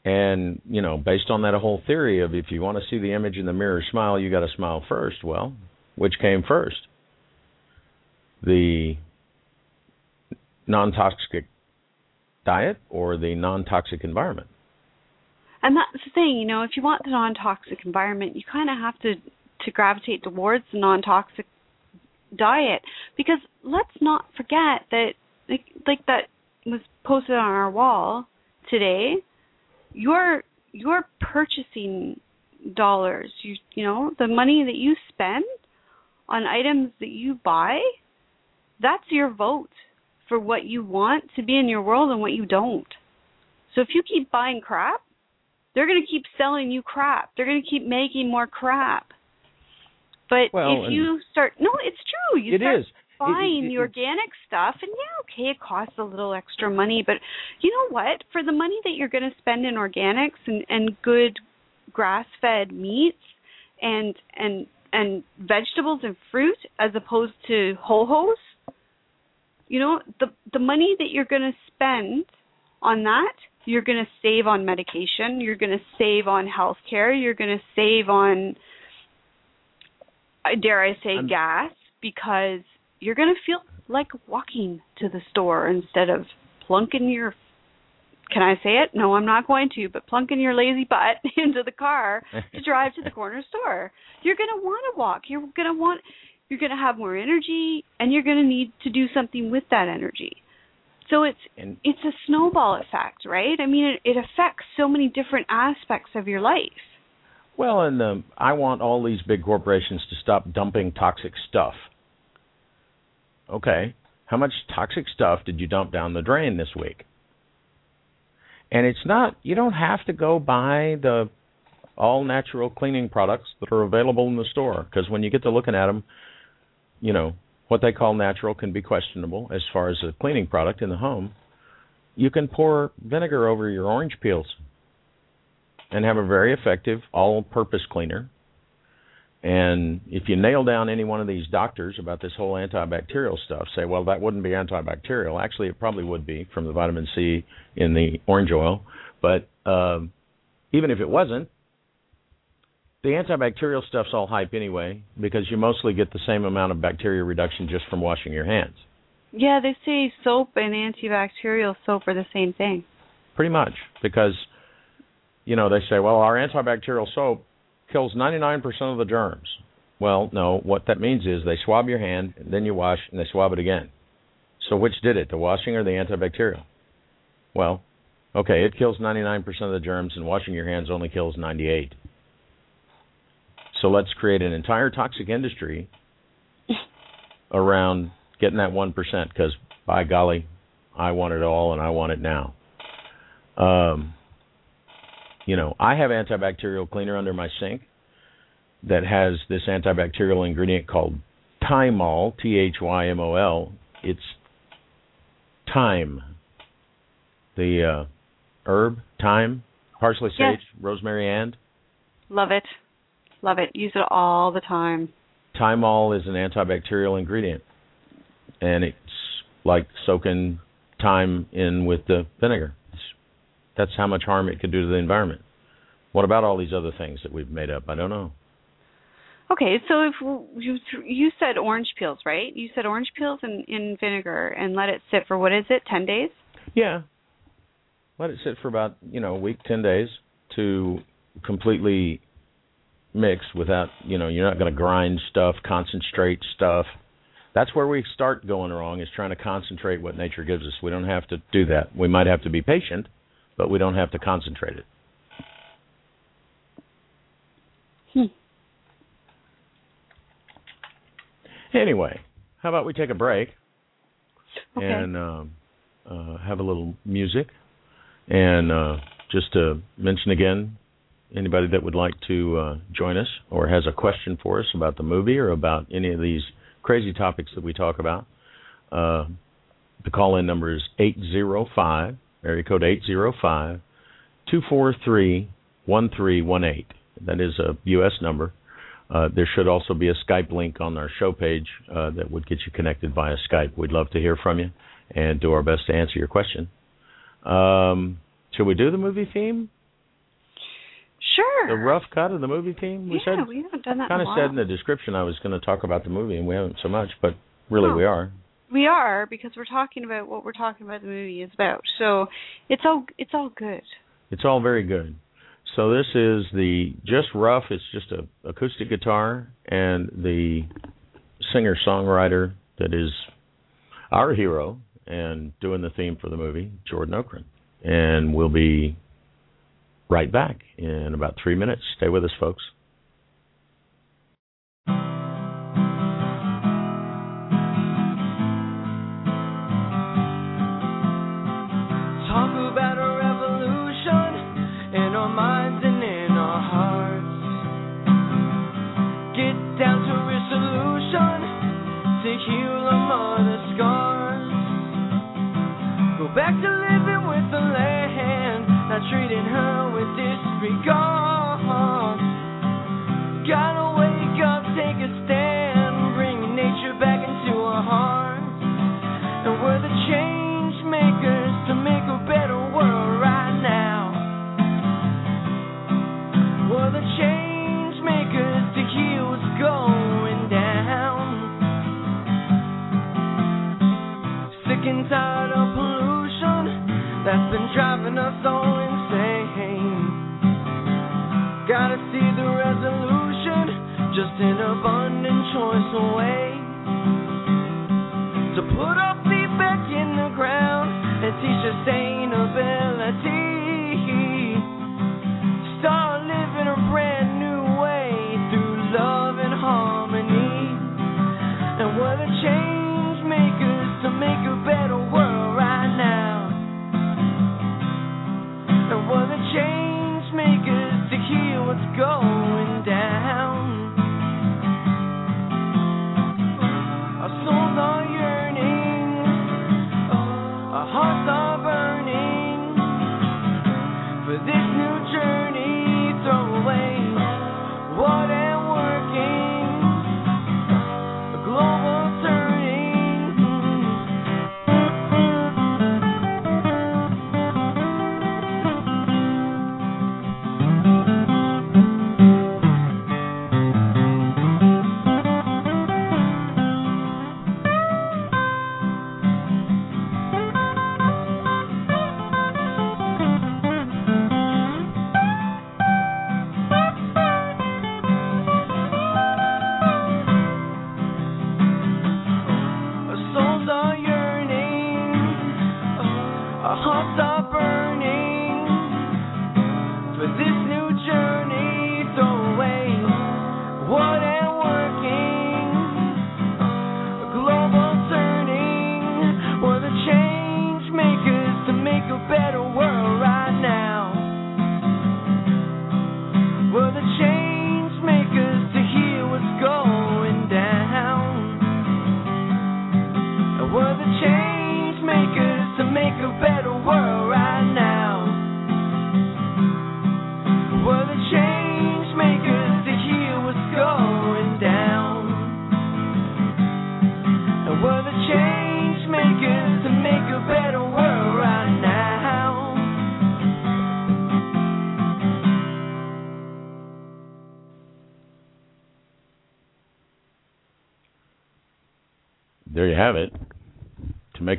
And, you know, based on that whole theory of if you want to see the image in the mirror smile, you got to smile first. Well, which came first? The non toxic diet or the non toxic environment? And that's the thing, you know, if you want the non toxic environment, you kind of have to to gravitate towards the non toxic diet because let's not forget that like, like that was posted on our wall today you're you're purchasing dollars. You you know the money that you spend on items that you buy that's your vote for what you want to be in your world and what you don't. So if you keep buying crap they're going to keep selling you crap. They're going to keep making more crap. But well, if you start no it's true. You it start is. Buying the organic stuff and yeah okay it costs a little extra money but you know what? For the money that you're going to spend in organics and and good grass fed meats and and and vegetables and fruit as opposed to whole hos you know the the money that you're going to spend on that you're going to save on medication you're going to save on health care you're going to save on uh, dare i say I'm- gas because you're going to feel like walking to the store instead of plunking your can I say it? No, I'm not going to, but plunking your lazy butt into the car to drive to the corner store. You're going to want to walk. You're going to want you're going to have more energy and you're going to need to do something with that energy. So it's And it's a snowball effect, right? I mean, it, it affects so many different aspects of your life. Well, and um, I want all these big corporations to stop dumping toxic stuff. Okay, how much toxic stuff did you dump down the drain this week? And it's not, you don't have to go buy the all natural cleaning products that are available in the store because when you get to looking at them, you know, what they call natural can be questionable as far as a cleaning product in the home. You can pour vinegar over your orange peels and have a very effective all purpose cleaner. And if you nail down any one of these doctors about this whole antibacterial stuff, say, well, that wouldn't be antibacterial. Actually, it probably would be from the vitamin C in the orange oil. But um, even if it wasn't, the antibacterial stuff's all hype anyway because you mostly get the same amount of bacteria reduction just from washing your hands. Yeah, they say soap and antibacterial soap are the same thing. Pretty much because you know they say, well, our antibacterial soap kills 99% of the germs. Well, no, what that means is they swab your hand, and then you wash, and they swab it again. So which did it, the washing or the antibacterial? Well, okay, it kills 99% of the germs, and washing your hands only kills 98. So let's create an entire toxic industry around getting that 1% because, by golly, I want it all and I want it now. Um, you know, I have antibacterial cleaner under my sink that has this antibacterial ingredient called Thymol, T H Y M O L. It's thyme, the uh, herb, thyme, parsley, Yes. sage, rosemary, and Love it. Love it. Use it all the time. Thymol is an antibacterial ingredient, and it's like soaking thyme in with the vinegar. That's how much harm it could do to the environment. What about all these other things that we've made up? I don't know. Okay, so if you you said orange peels, right? You said orange peels in in vinegar and let it sit for what is it? 10 days? Yeah. Let it sit for about, you know, a week, 10 days to completely mix without, you know, you're not going to grind stuff, concentrate stuff. That's where we start going wrong is trying to concentrate what nature gives us. We don't have to do that. We might have to be patient, but we don't have to concentrate it. Hmm. Anyway, how about we take a break Okay. and um, uh, have a little music? And uh, just to mention again, anybody that would like to uh, join us or has a question for us about the movie or about any of these crazy topics that we talk about, uh, the call in number is 805, area code 805 243 1318. That is a U.S. number. Uh, there should also be a Skype link on our show page uh, that would get you connected via Skype. We'd love to hear from you and do our best to answer your question. Um, should we do the movie theme? Sure. The rough cut of the movie theme? We yeah, said we haven't done that. kind of said in the description I was going to talk about the movie, and we haven't so much, but really Oh. we are. We are because we're talking about what we're talking about the movie is about. So it's all it's all good. It's all very good. So this is the just rough. It's just a acoustic guitar and the singer songwriter that is our hero and doing the theme for the movie, Jordan Okren. And we'll be right back in about three minutes. Stay with us, folks. Treating her with disregard. An abundant choice away to put our feet back in the ground and teach sustainability.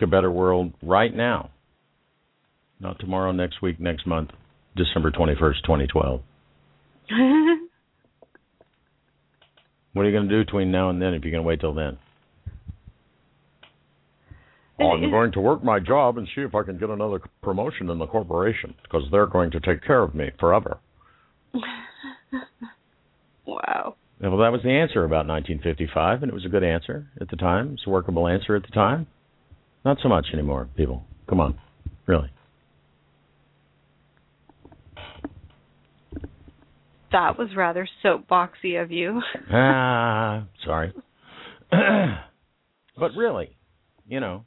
A better world right now. Not tomorrow, next week, next month, December 21st, 2012. What are you going to do between now and then if you're going to wait till then? I'm going to work my job and see if I can get another promotion in the corporation because they're going to take care of me forever. wow. Well, that was the answer about 1955, and it was a good answer at the time. It's a workable answer at the time. Not so much anymore, people. Come on, really. That was rather soapboxy of you. ah, sorry. but really, you know,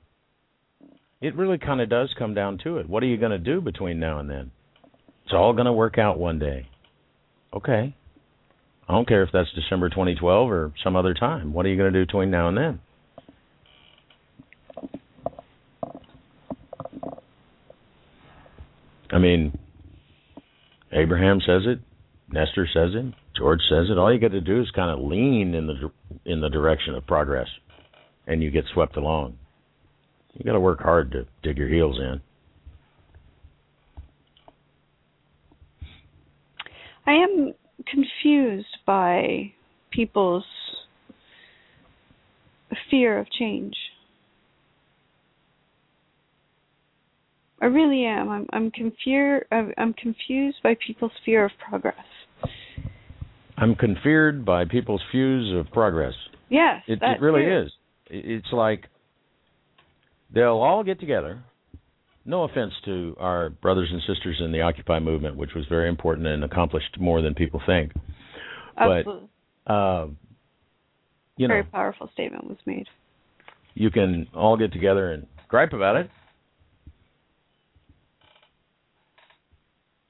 it really kind of does come down to it. What are you going to do between now and then? It's all going to work out one day. Okay. I don't care if that's December 2012 or some other time. What are you going to do between now and then? I mean, Abraham says it, Nestor says it, George says it. All you got to do is kind of lean in the in the direction of progress, and you get swept along. You got to work hard to dig your heels in. I am confused by people's fear of change. I really am. I'm I'm confused. I'm confused by people's fear of progress. I'm confused by people's views of progress. Yes, it, it really too. is. It's like they'll all get together. No offense to our brothers and sisters in the Occupy movement, which was very important and accomplished more than people think. Absolutely. But uh, you very know, powerful statement was made. You can all get together and gripe about it.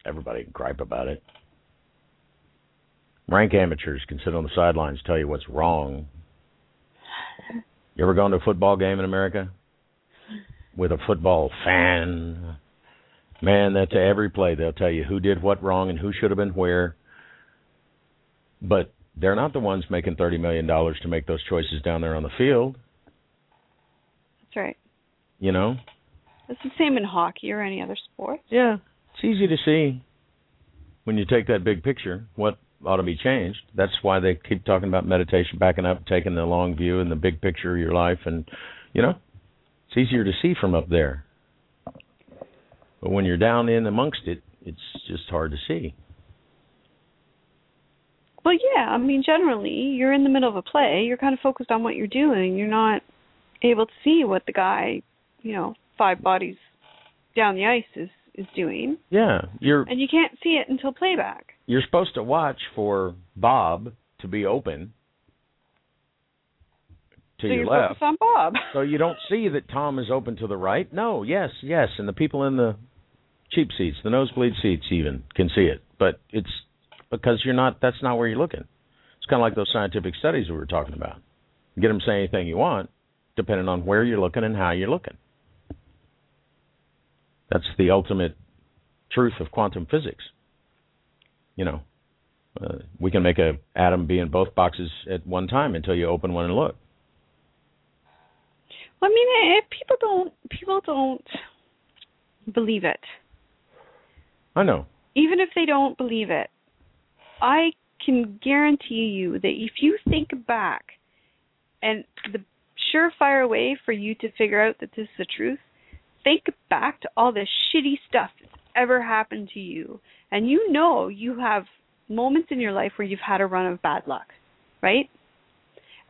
Everybody can gripe about it. Rank amateurs can sit on the sidelines tell you what's wrong. You ever gone to a football game in America with a football fan? Man, that's every play. They'll tell you who did what wrong and who should have been where. But they're not the ones making thirty million dollars to make those choices down there on the field. That's right. You know. It's the same in hockey or any other sport. Yeah, it's easy to see when you take that big picture what ought to be changed. That's why they keep talking about meditation, backing up, taking the long view and the big picture of your life, and you know, it's easier to see from up there. But when you're down in amongst it, it's just hard to see. Well, yeah, I mean, generally, you're in the middle of a play. You're kind of focused on what you're doing. You're not able to see what the guy, you know, five bodies down the ice is is doing. Yeah, you're and you can't see it until playback. You're supposed to watch for Bob to be open to so your left. on Bob. so you don't see that Tom is open to the right. No, yes, yes, and the people in the cheap seats, the nosebleed seats, even can see it. But it's because you're not. That's not where you're looking. It's kind of like those scientific studies we were talking about. You get them to say anything you want, depending on where you're looking and how you're looking. That's the ultimate truth of quantum physics. You know, uh, we can make an atom be in both boxes at one time until you open one and look. Well, I mean, if people don't people don't believe it. I know. Even if they don't believe it, I can guarantee you that if you think back, and the surefire way for you to figure out that this is the truth think back to all the shitty stuff that's ever happened to you, and you know you have moments in your life where you've had a run of bad luck, right?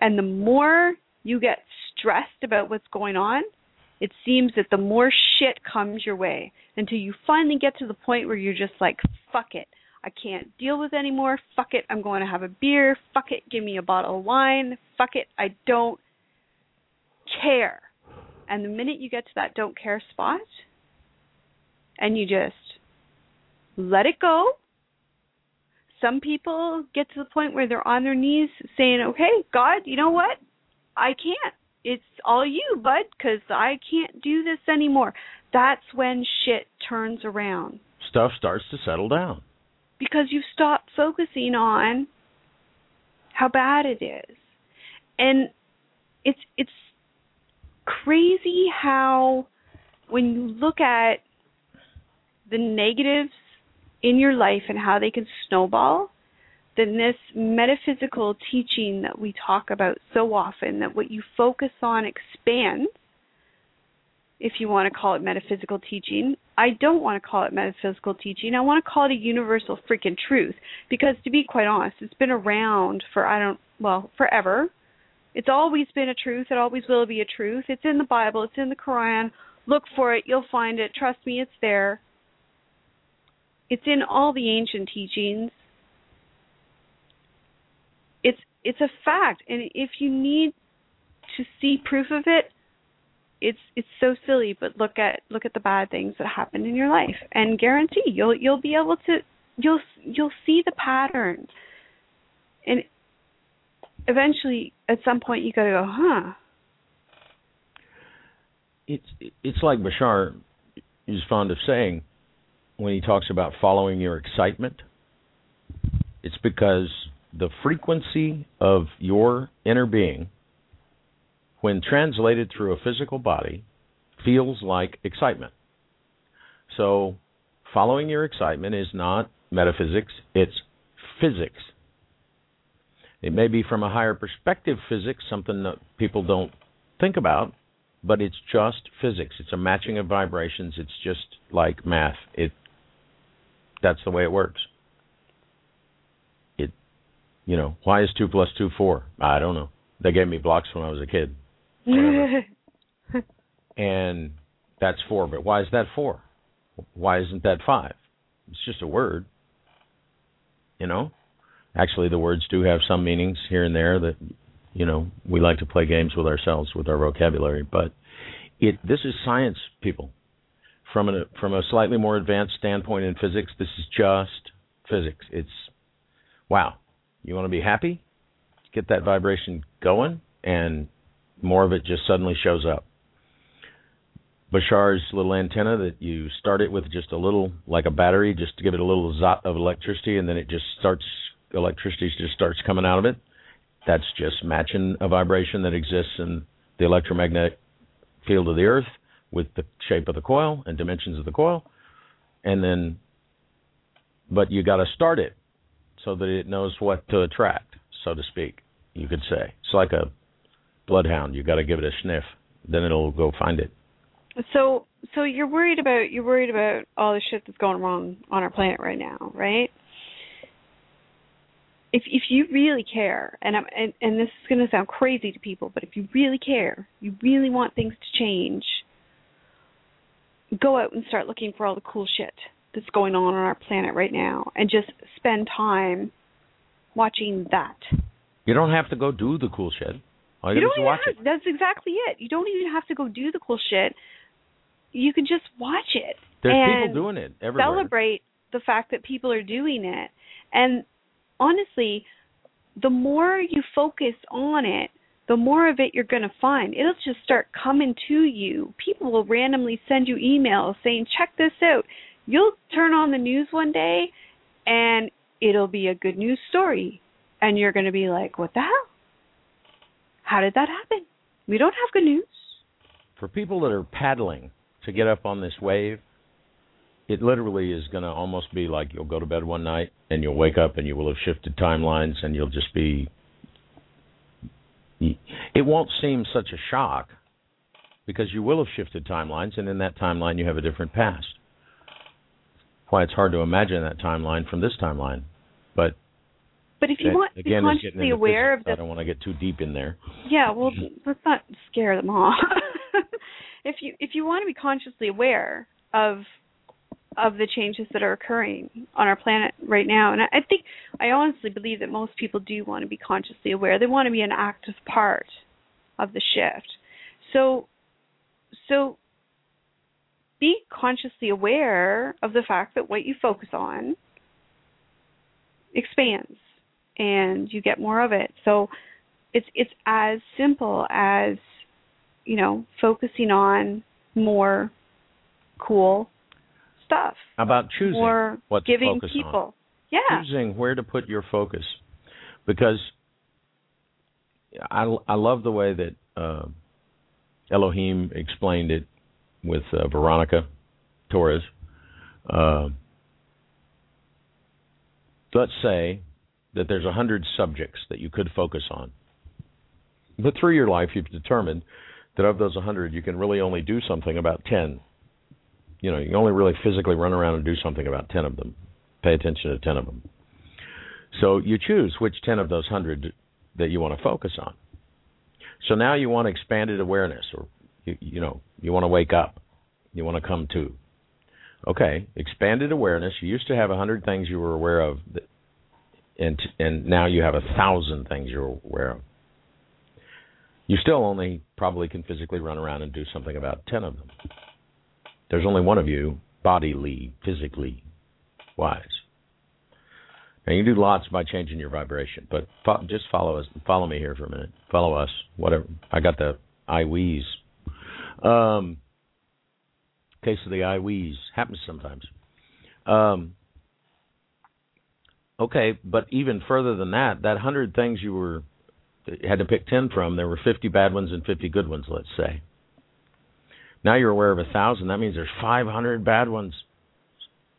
And the more you get stressed about what's going on, it seems that the more shit comes your way until you finally get to the point where you're just like, fuck it. I can't deal with it anymore. Fuck it. I'm going to have a beer. Fuck it. Give me a bottle of wine. Fuck it. I don't care. And the minute you get to that don't care spot and you just let it go, some people get to the point where they're on their knees saying, okay, God, you know what? I can't. It's all you, bud, because I can't do this anymore. That's when shit turns around. Stuff starts to settle down. Because you've stopped focusing on how bad it is. And it's it's crazy how when you look at the negatives in your life and how they can snowball, then this metaphysical teaching that we talk about so often, that what you focus on expands, if you want to call it metaphysical teaching, I don't want to call it metaphysical teaching. I want to call it a universal freaking truth because to be quite honest, it's been around for I don't well, forever. It's always been a truth. It always will be a truth. It's in the Bible, it's in the Quran. Look for it, you'll find it. Trust me, it's there. It's in all the ancient teachings. It's it's a fact. And if you need to see proof of it, it's it's so silly, but look at look at the bad things that happen in your life and guarantee you'll you'll be able to you'll you'll see the pattern. And eventually at some point you got to go, "Huh." It's it's like Bashar is fond of saying when he talks about following your excitement. It's because the frequency of your inner being when translated through a physical body, feels like excitement. So, following your excitement is not metaphysics, it's physics. It may be from a higher perspective physics, something that people don't think about, but it's just physics. It's a matching of vibrations. It's just like math. It that's the way it works. It you know, why is two plus two four? I don't know. They gave me blocks when I was a kid. and that's four. But why is that four? Why isn't that five? It's just a word. You know? Actually, the words do have some meanings here and there that, you know, we like to play games with ourselves with our vocabulary. But it this is science, people. From a from a slightly more advanced standpoint in physics, this is just physics. It's wow. You want to be happy? Get that vibration going, and more of it just suddenly shows up. Bashar's little antenna that you start it with just a little, like a battery, just to give it a little zot of electricity, and then it just starts, electricity just starts coming out of it. That's just matching a vibration that exists in the electromagnetic field of the Earth with the shape of the coil and dimensions of the coil. And then, but you got to start it so that it knows what to attract, so to speak, you could say. It's like a bloodhound. You got to give it a sniff, then it'll go find it. So, so you're worried about you're worried about all the shit that's going wrong on our planet right now, right? If if you really care, and I'm and, and this is going to sound crazy to people, but if you really care, you really want things to change, go out and start looking for all the cool shit that's going on on our planet right now, and just spend time watching that. You don't have to go do the cool shit. All you, you do don't watch have, it. That's exactly it. You don't even have to go do the cool shit. You can just watch it. There's and people doing it everywhere. Celebrate the fact that people are doing it. And honestly, the more you focus on it, the more of it you're going to find. It'll just start coming to you. People will randomly send you emails saying, check this out. You'll turn on the news one day and it'll be a good news story. And you're going to be like, what the hell? How did that happen? We don't have good news. For people that are paddling to get up on this wave, it literally is going to almost be like you'll go to bed one night and you'll wake up and you will have shifted timelines and you'll just be. It won't seem such a shock because you will have shifted timelines and in that timeline you have a different past. Why it's hard to imagine that timeline from this timeline. But but if you want to be consciously aware of I don't want to get too deep in there. yeah, well, let's not scare them off. if you if you want to be consciously aware of of the changes that are occurring on our planet right now, and I, think I honestly believe that most people do want to be consciously aware. They want to be an active part of the shift. So, so be consciously aware of the fact that what you focus on expands and you get more of it. So it's it's as simple as you know focusing on more cool stuff. How about choosing More what to giving focus people. on? Yeah. Choosing where to put your focus, because I I love the way that uh, Elohim explained it with uh, Veronica Torres. Uh, let's say that there's a hundred subjects that you could focus on, but through your life you've determined that of those 100 you can really only do something about 10 You know, you only really physically run around and do something about 10 of them. Pay attention to 10 of them. So you choose which 10 of those 100 that you want to focus on. So now you want expanded awareness or you, you know, you want to wake up. You want to come to. Okay, expanded awareness. You used to have a hundred things you were aware of, that, and and now you have a thousand things you're aware of. You still only probably can physically run around and do something about ten of them. There's only one of you bodily, physically wise. Now you can do lots by changing your vibration, but fo- just follow us. Follow me here for a minute. Follow us. Whatever. I got the I wheeze. Um, case of the I wheeze happens sometimes. Um, okay, but even further than that, that hundred things you were had to pick ten from, there were fifty bad ones and fifty good ones. Let's say. Now you're aware of a thousand. That means there's five hundred bad ones.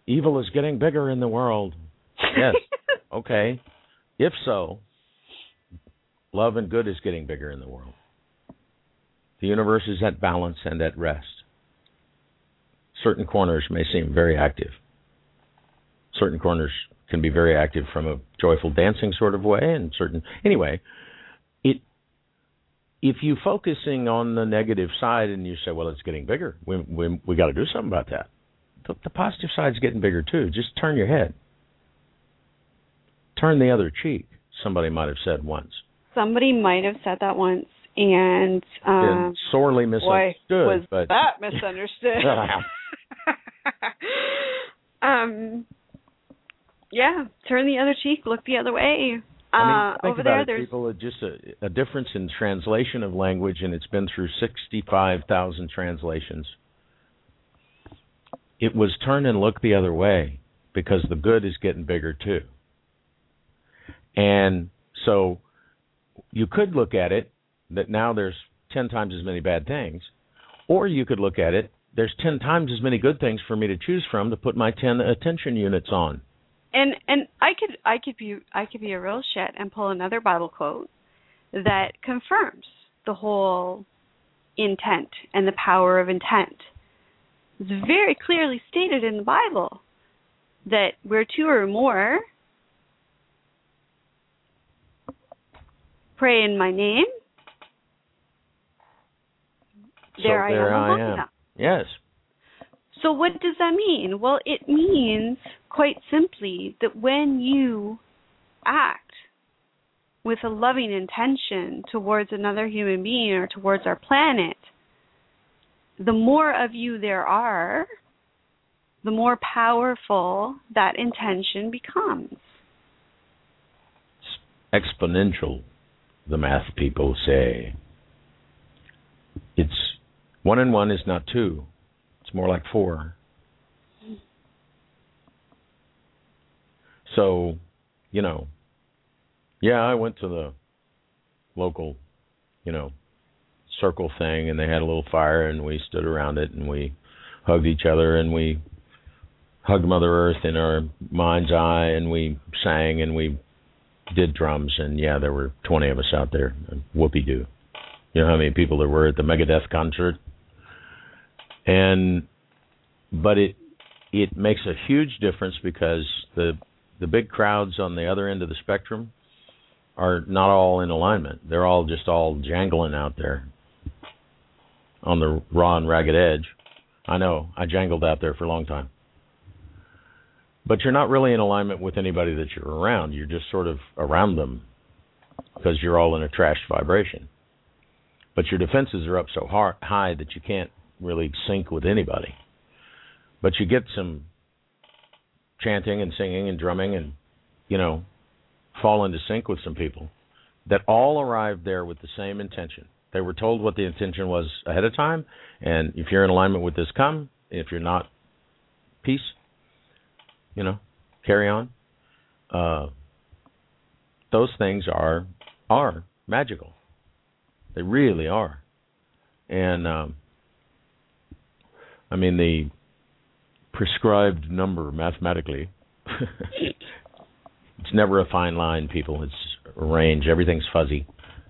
Evil is getting bigger in the world. Yes. okay. If so, love and good is getting bigger in the world. The universe is at balance and at rest. Certain corners may seem very active. Certain corners can be very active from a joyful dancing sort of way, and certain anyway. If you're focusing on the negative side and you say, well, it's getting bigger, we we we got to do something about that. The, the positive side's getting bigger too. Just turn your head. Turn the other cheek. Somebody might have said once. Somebody might have said that once, and um, sorely boy, misunderstood. was but that misunderstood? um, yeah, turn the other cheek, look the other way. Uh, I mean, think over about there, it, there's people. It's just a, a difference in translation of language, and it's been through sixty-five thousand translations. It was turn and look the other way because the good is getting bigger too. And so you could look at it that now there's 10 times as many bad things, or you could look at it there's 10 times as many good things for me to choose from to put my 10 attention units on. And and I could I could be I could be a real shit and pull another Bible quote that confirms the whole intent and the power of intent. It's very clearly stated in the Bible that where two or more pray in my name, there so I am I am. Yes. So what does that mean? Well, it means quite simply that when you act with a loving intention towards another human being or towards our planet, the more of you there are, the more powerful that intention becomes. It's exponential, the math people say. It's one and one is not two. More like four. So, you know, yeah, I went to the local, you know, circle thing and they had a little fire and we stood around it and we hugged each other and we hugged Mother Earth in our mind's eye and we sang and we did drums, and yeah, there were 20 of us out there. Whoopie doo. You know how many people there were at the Megadeth concert? And but it it makes a huge difference because the the big crowds on the other end of the spectrum are not all in alignment. They're all just all jangling out there on the raw and ragged edge. I know. I jangled out there for a long time but you're not really in alignment with anybody that you're around. You're just sort of around them because you're all in a trash vibration. But your defenses are up so high that you can't really sync with anybody. But you get some chanting and singing and drumming and, you know, fall into sync with some people that all arrived there with the same intention. They were told what the intention was ahead of time, and if you're in alignment with this, come. If you're not, peace you know, carry on. Uh, those things are are magical. They really are. And um, I mean the prescribed number mathematically. it's never a fine line, people. It's a range. Everything's fuzzy,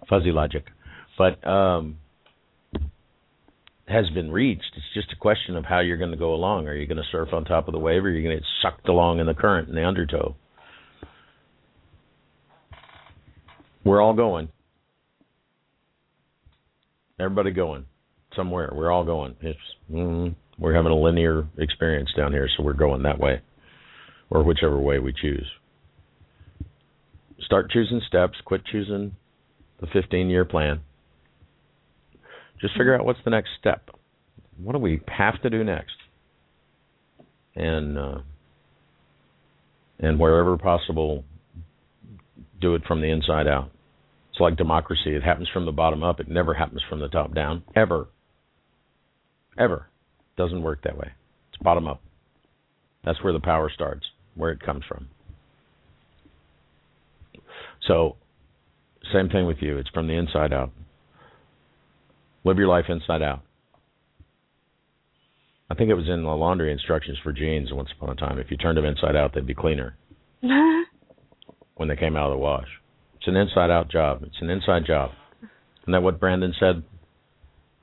fuzzy logic. But um, has been reached. It's just a question of how you're going to go along. Are you going to surf on top of the wave, or are you going to get sucked along in the current in the undertow? We're all going. Everybody going somewhere. We're all going. It's mm, we're having a linear experience down here, so we're going that way, or whichever way we choose. Start choosing steps. Quit choosing the 15-year plan. Just figure out what's the next step. What do we have to do next? And uh, and wherever possible, do it from the inside out. It's like democracy. It happens from the bottom up. It never happens from the top down. Ever. Ever. Doesn't work that way. It's bottom up. That's where the power starts, where it comes from. So, same thing with you. It's from the inside out. Live your life inside out. I think it was in the laundry instructions for jeans once upon a time. If you turned them inside out, they'd be cleaner when they came out of the wash. It's an inside out job. It's an inside job. Isn't that what Brandon said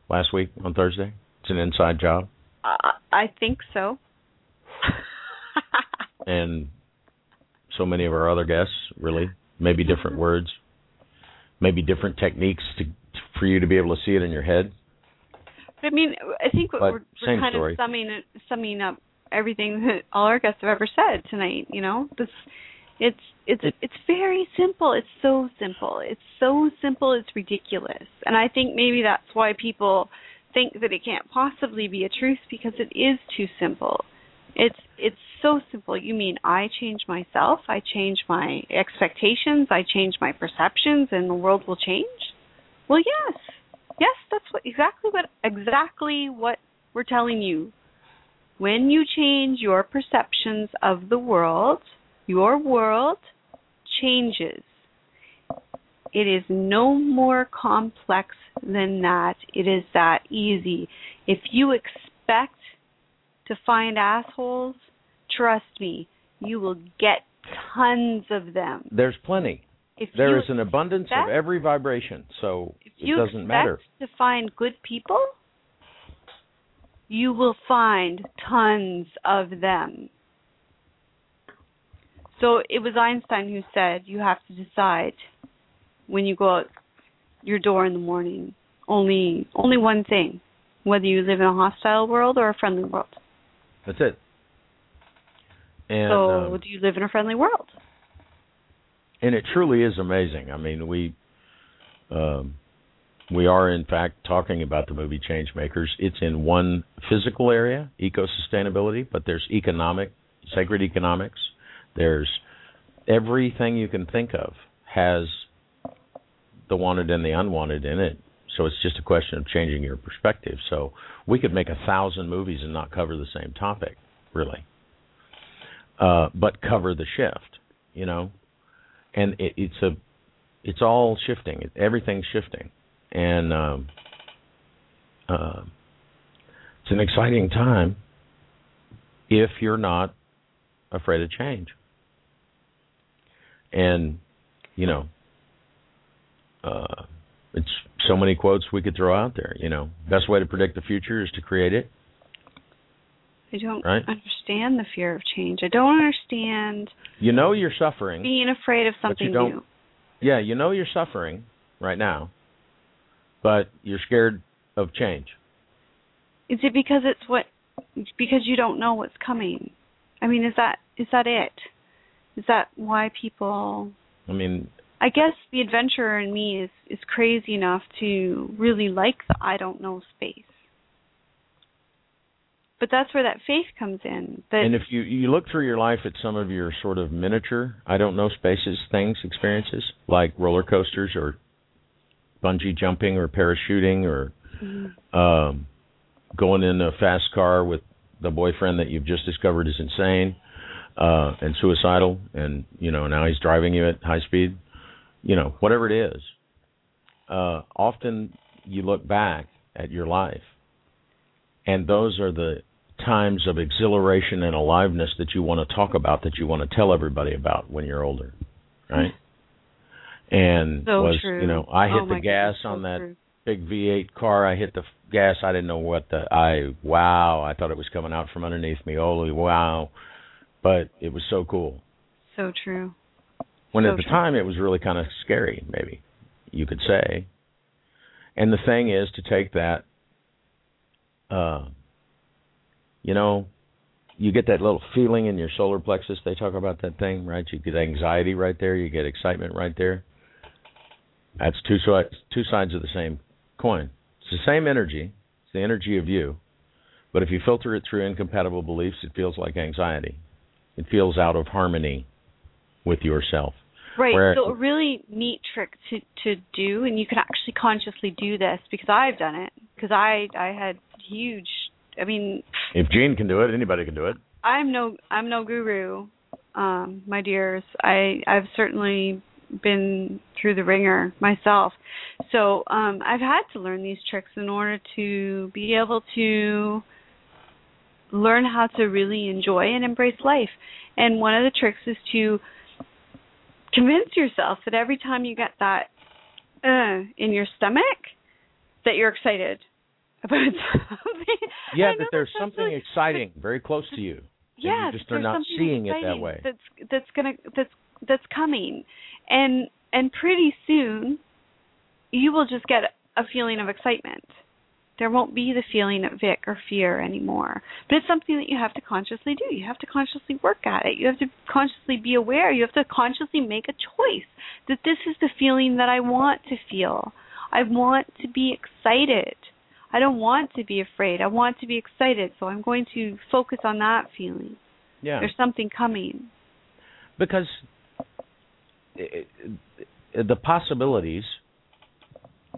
last week on Thursday? It's an inside job. Uh, I think so. and so many of our other guests, really, maybe different words, maybe different techniques to for you to be able to see it in your head. I mean, I think But we're, we're kind story. of summing summing up everything that all our guests have ever said tonight. You know, this it's it's it's very simple. It's so simple. It's so simple. It's ridiculous. And I think maybe that's why people think that it can't possibly be a truth because it is too simple. It's it's so simple. You mean I change myself, I change my expectations, I change my perceptions, and the world will change? Well, yes, yes, that's what exactly what exactly what we're telling you. When you change your perceptions of the world, your world changes. It is no more complex than that. It is that easy. If you expect to find assholes, trust me, you will get tons of them. There's plenty. If There is an abundance of every vibration, so if it you doesn't expect matter. to find good people, you will find tons of them. So it was Einstein who said you have to decide when you go out your door in the morning only only one thing, whether you live in a hostile world or a friendly world. That's it. And so um, do you live in a friendly world? and it truly is amazing. I mean, we um, we are in fact talking about the movie Changemakers. It's in one physical area, eco sustainability, but there's economic, sacred economics. There's everything you can think of has the wanted and the unwanted in it. So it's just a question of changing your perspective. So we could make a thousand movies and not cover the same topic, really, uh, but cover the shift. You know, and it, it's a it's all shifting. Everything's shifting, and um, uh, it's an exciting time if you're not afraid of change. And you know, uh, it's so many quotes we could throw out there. You know, best way to predict the future is to create it. I don't Right. understand the fear of change. I don't understand You know you're suffering. being afraid of something don't- new. Yeah, you know you're suffering right now, but you're scared of change. Is it because it's what because you don't know what's coming? I mean, is that is that it? Is that why people I mean, I guess the adventurer in me is is crazy enough to really like the I don't know space. But that's where that faith comes in. That and if you you look through your life at some of your sort of miniature, I don't know, spaces, things, experiences like roller coasters or bungee jumping or parachuting or Mhm. um, going in a fast car with the boyfriend that you've just discovered is insane uh, and suicidal, and you know now he's driving you at high speed. You know, whatever it is. Uh, often you look back at your life, and those are the times of exhilaration and aliveness that you want to talk about, that you want to tell everybody about when you're older, right? And so was true. you know I hit Oh the gas so on that true. big V8 car. I hit the gas. I didn't know what the I wow. I thought it was coming out from underneath me. Holy wow! But it was so cool. So true. When So at the true. time it was really kind of scary, maybe you could say. And the thing is to take that, uh, you know, you get that little feeling in your solar plexus. They talk about that thing, right? You get anxiety right there. You get excitement right there. That's two sides, two sides of the same coin. It's the same energy. It's the energy of you. But if you filter it through incompatible beliefs, it feels like anxiety. It feels out of harmony with yourself. Right. Where- so a really neat trick to to do, and you can actually consciously do this because I've done it. Because I I had huge. I mean, If Gene can do it, anybody can do it. I'm no I'm no guru, um, my dears. I I've certainly been through the ringer myself. So um I've had to learn these tricks in order to be able to learn how to really enjoy and embrace life. And one of the tricks is to convince yourself that every time you get that uh in your stomach that you're excited about something. Yeah, that there's something really- exciting very close to you. yeah, just that are not seeing it that way. That's that's gonna that's that's coming, and and pretty soon, you will just get a feeling of excitement. There won't be the feeling of Vic or fear anymore. But it's something that you have to consciously do. You have to consciously work at it. You have to consciously be aware. You have to consciously make a choice that this is the feeling that I want to feel. I want to be excited. I don't want to be afraid. I want to be excited. So I'm going to focus on that feeling. Yeah. There's something coming. because it, it, the possibilities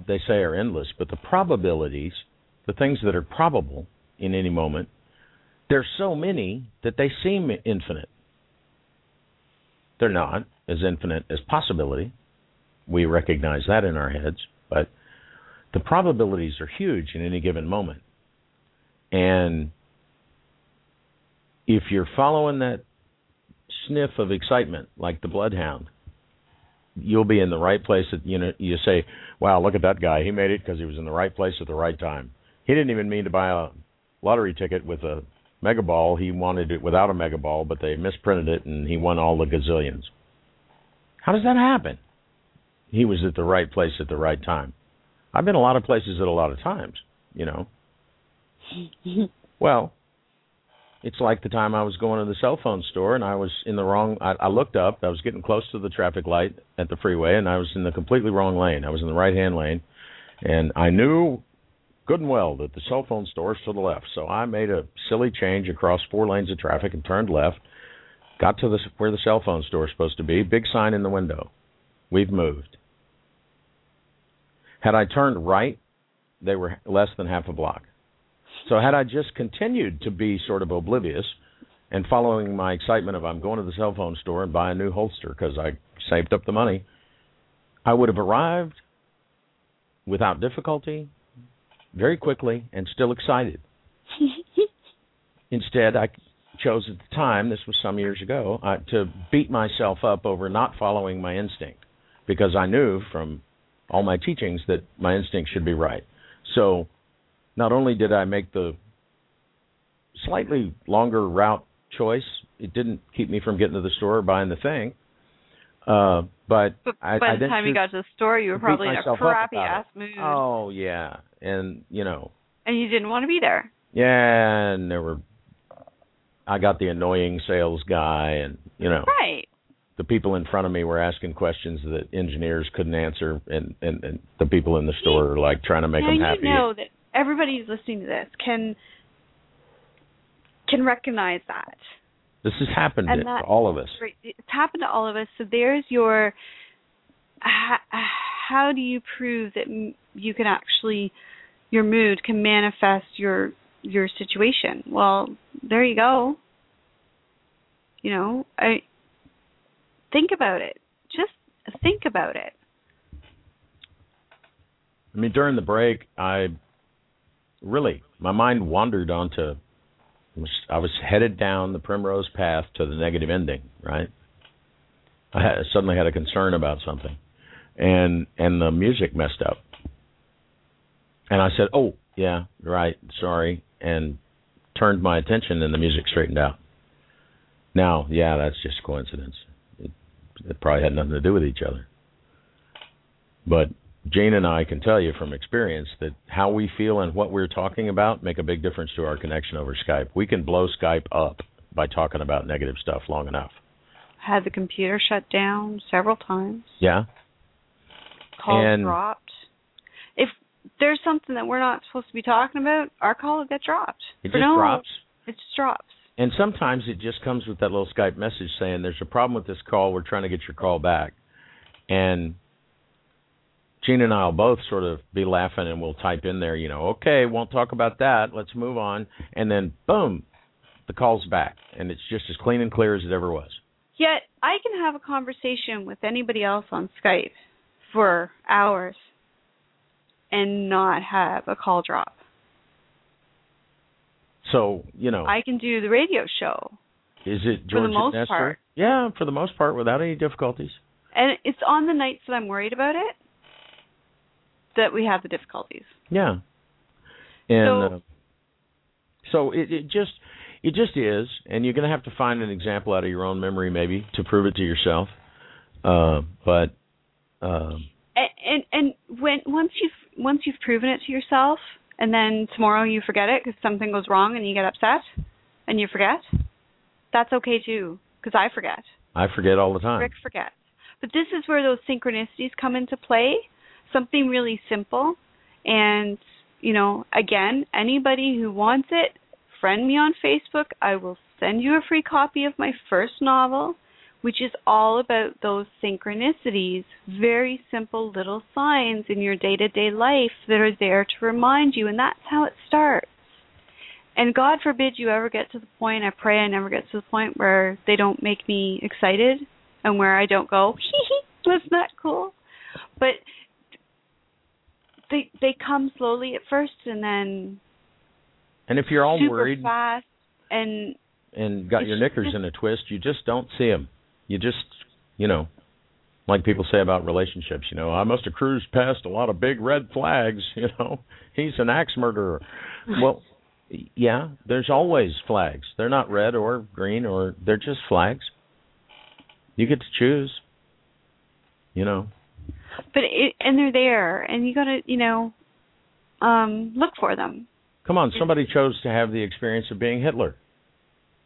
they say are endless, but the probabilities, the things that are probable in any moment, there's so many that they seem infinite. They're not as infinite as possibility. We recognize that in our heads, but the probabilities are huge in any given moment. And if you're following that sniff of excitement like the bloodhound you'll be in the right place at you know you say wow look at that guy. He made it because he was in the right place at the right time. He didn't even mean to buy a lottery ticket with a mega ball. He wanted it without a mega ball but they misprinted it and he won all the gazillions. How does that happen? He was at the right place at the right time. I've been a lot of places at a lot of times you know. Well it's like the time I was going to the cell phone store and I was in the wrong. I, I looked up. I was getting close to the traffic light at the freeway, and I was in the completely wrong lane. I was in the right hand lane, and I knew good and well that the cell phone store is to the left. So I made a silly change across four lanes of traffic and turned left. Got to the where the cell phone store is supposed to be. Big sign in the window. We've moved. Had I turned right, they were less than half a block. So had I just continued to be sort of oblivious and following my excitement of I'm going to the cell phone store and buy a new holster because I saved up the money, I would have arrived without difficulty, very quickly, and still excited. Instead, I chose at the time, this was some years ago, uh, to beat myself up over not following my instinct because I knew from all my teachings that my instinct should be right. So not only did I make the slightly longer route choice, it didn't keep me from getting to the store or buying the thing. Uh, but But I, by I the time you got to the store, you were probably in a crappy ass mood, Oh yeah, and you know, and you didn't want to be there. yeah, and there were. I got the annoying sales guy, and you know, Right. the people in front of me were asking questions that engineers couldn't answer, and and, and the people in the store are like trying to make now them you happy. know that everybody who's listening to this can can recognize that. This has happened to all of us. It's happened to all of us. So there's your. How, how do you prove that you can actually, your mood can manifest your your situation? Well, there you go. You know, I think about it. Just think about it. I mean, during the break, I really my mind wandered onto. I was headed down the primrose path to the negative ending. Right. I had, suddenly had a concern about something, and and the music messed up. And I said, "Oh, yeah, right, sorry," and turned my attention, and the music straightened out. Now, yeah, that's just coincidence. It, it probably had nothing to do with each other. But Jane and I can tell you from experience that how we feel and what we're talking about make a big difference to our connection over Skype. We can blow Skype up by talking about negative stuff long enough. Had the computer shut down several times. Yeah. Calls And- dropped. If there's something that we're not supposed to be talking about, our call will get dropped. It For just no- drops. It just drops. And sometimes it just comes with that little Skype message saying there's a problem with this call. We're trying to get your call back. And Gene and I'll both sort of be laughing and we'll type in there, you know, okay, won't talk about that. Let's move on. And then boom, the call's back. And it's just as clean and clear as it ever was. Yet I can have a conversation with anybody else on Skype for hours and not have a call drop. So, you know, I can do the radio show is it for the most Nestor? part. Yeah, for the most part without any difficulties. and it's on the nights that I'm worried about it that we have the difficulties. Yeah. And So- uh, so it, it just it just is, and you're going to have to find an example out of your own memory maybe to prove it to yourself. Uh, but um, And, and and when once you've once you've proven it to yourself, and then tomorrow you forget it because something goes wrong and you get upset, and you forget, that's okay too because I forget. I forget all the time. Rick forgets. But this is where those synchronicities come into play. Something really simple. And, you know, again, anybody who wants it, friend me on Facebook. I will send you a free copy of my first novel, which is all about those synchronicities, very simple little signs in your day to day life that are there to remind you. And that's how it starts. And God forbid you ever get to the point, I pray I never get to the point where they don't make me excited and where I don't go, hee hee, wasn't that cool? But they they come slowly at first and then And if you're all super worried fast and and got your knickers just- in a twist, you just don't see them. You just, you know, like people say about relationships. You know, I must have cruised past a lot of big red flags. You know, he's an axe murderer. well, yeah, there's always flags. They're not red or green or they're just flags. You get to choose. You know, but it, and they're there and you got to, you know, um look for them. come on. Somebody chose to have the experience of being Hitler.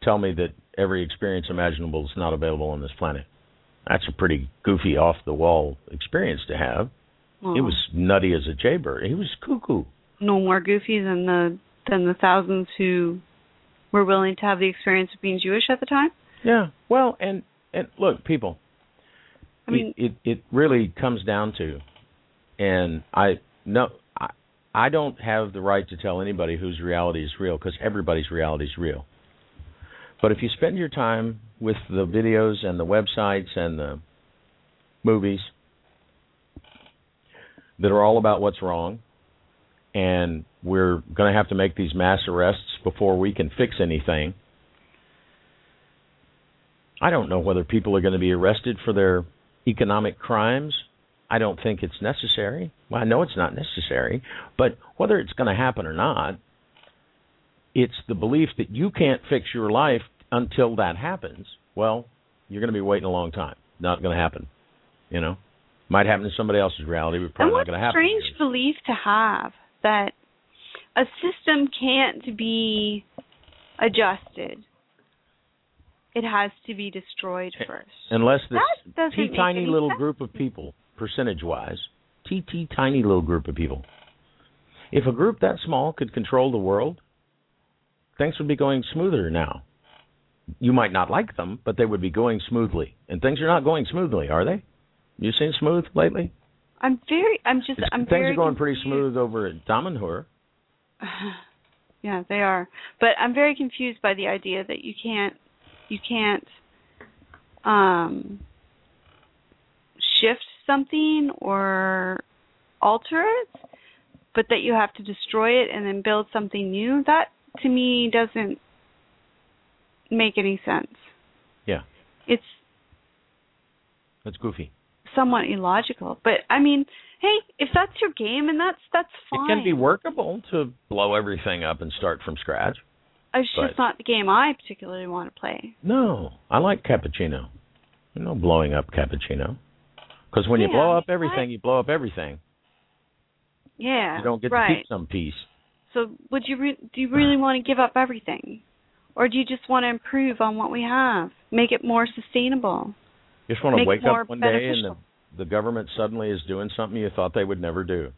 Tell me that every experience imaginable is not available on this planet. That's a pretty goofy, off the wall experience to have. Well, It was nutty as a jaybird. He was cuckoo. no more goofy than the than the thousands who were willing to have the experience of being Jewish at the time. Yeah. Well, and and look, people. I mean, it, it it really comes down to, and I no, I I don't have the right to tell anybody whose reality is real because everybody's reality is real. But if you spend your time with the videos and the websites and the movies that are all about what's wrong, and we're going to have to make these mass arrests before we can fix anything. I don't know whether people are going to be arrested for their economic crimes. I don't think it's necessary. Well, I know it's not necessary, but whether it's going to happen or not, it's the belief that you can't fix your life until that happens. Well, you're going to be waiting a long time. Not going to happen. You know, might happen in somebody else's reality, but probably not going to happen. strange belief to have that a system can't be adjusted. It has to be destroyed eh, first. Unless this That doesn't teeny make tiny little sense group of people, percentage wise, teeny tiny little group of people. If a group that small could control the world, things would be going smoother now. You might not like them, but they would be going smoothly. And things are not going smoothly, are they? You seen smooth lately? I'm very. I'm just. It's- I'm things very are going pretty smooth over at Damanhur. yeah, they are. But I'm very confused by the idea that you can't. You can't. Um. Shift something or alter it, but that you have to destroy it and then build something new. That to me doesn't make any sense. Yeah, It's that's goofy. somewhat illogical. But I mean, Hey, if that's your game, and that's that's fine. It can be workable to blow everything up and start from scratch. It's but- just not the game I particularly want to play. No, I like cappuccino. You know, blowing up cappuccino. Because when you blow up I- everything, you blow up everything. Yeah, You don't get right. to keep some piece. So, would you re- do you really want to give up everything, or do you just want to improve on what we have, make it more sustainable? You just want to wake up one day and the, the government suddenly is doing something you thought they would never do.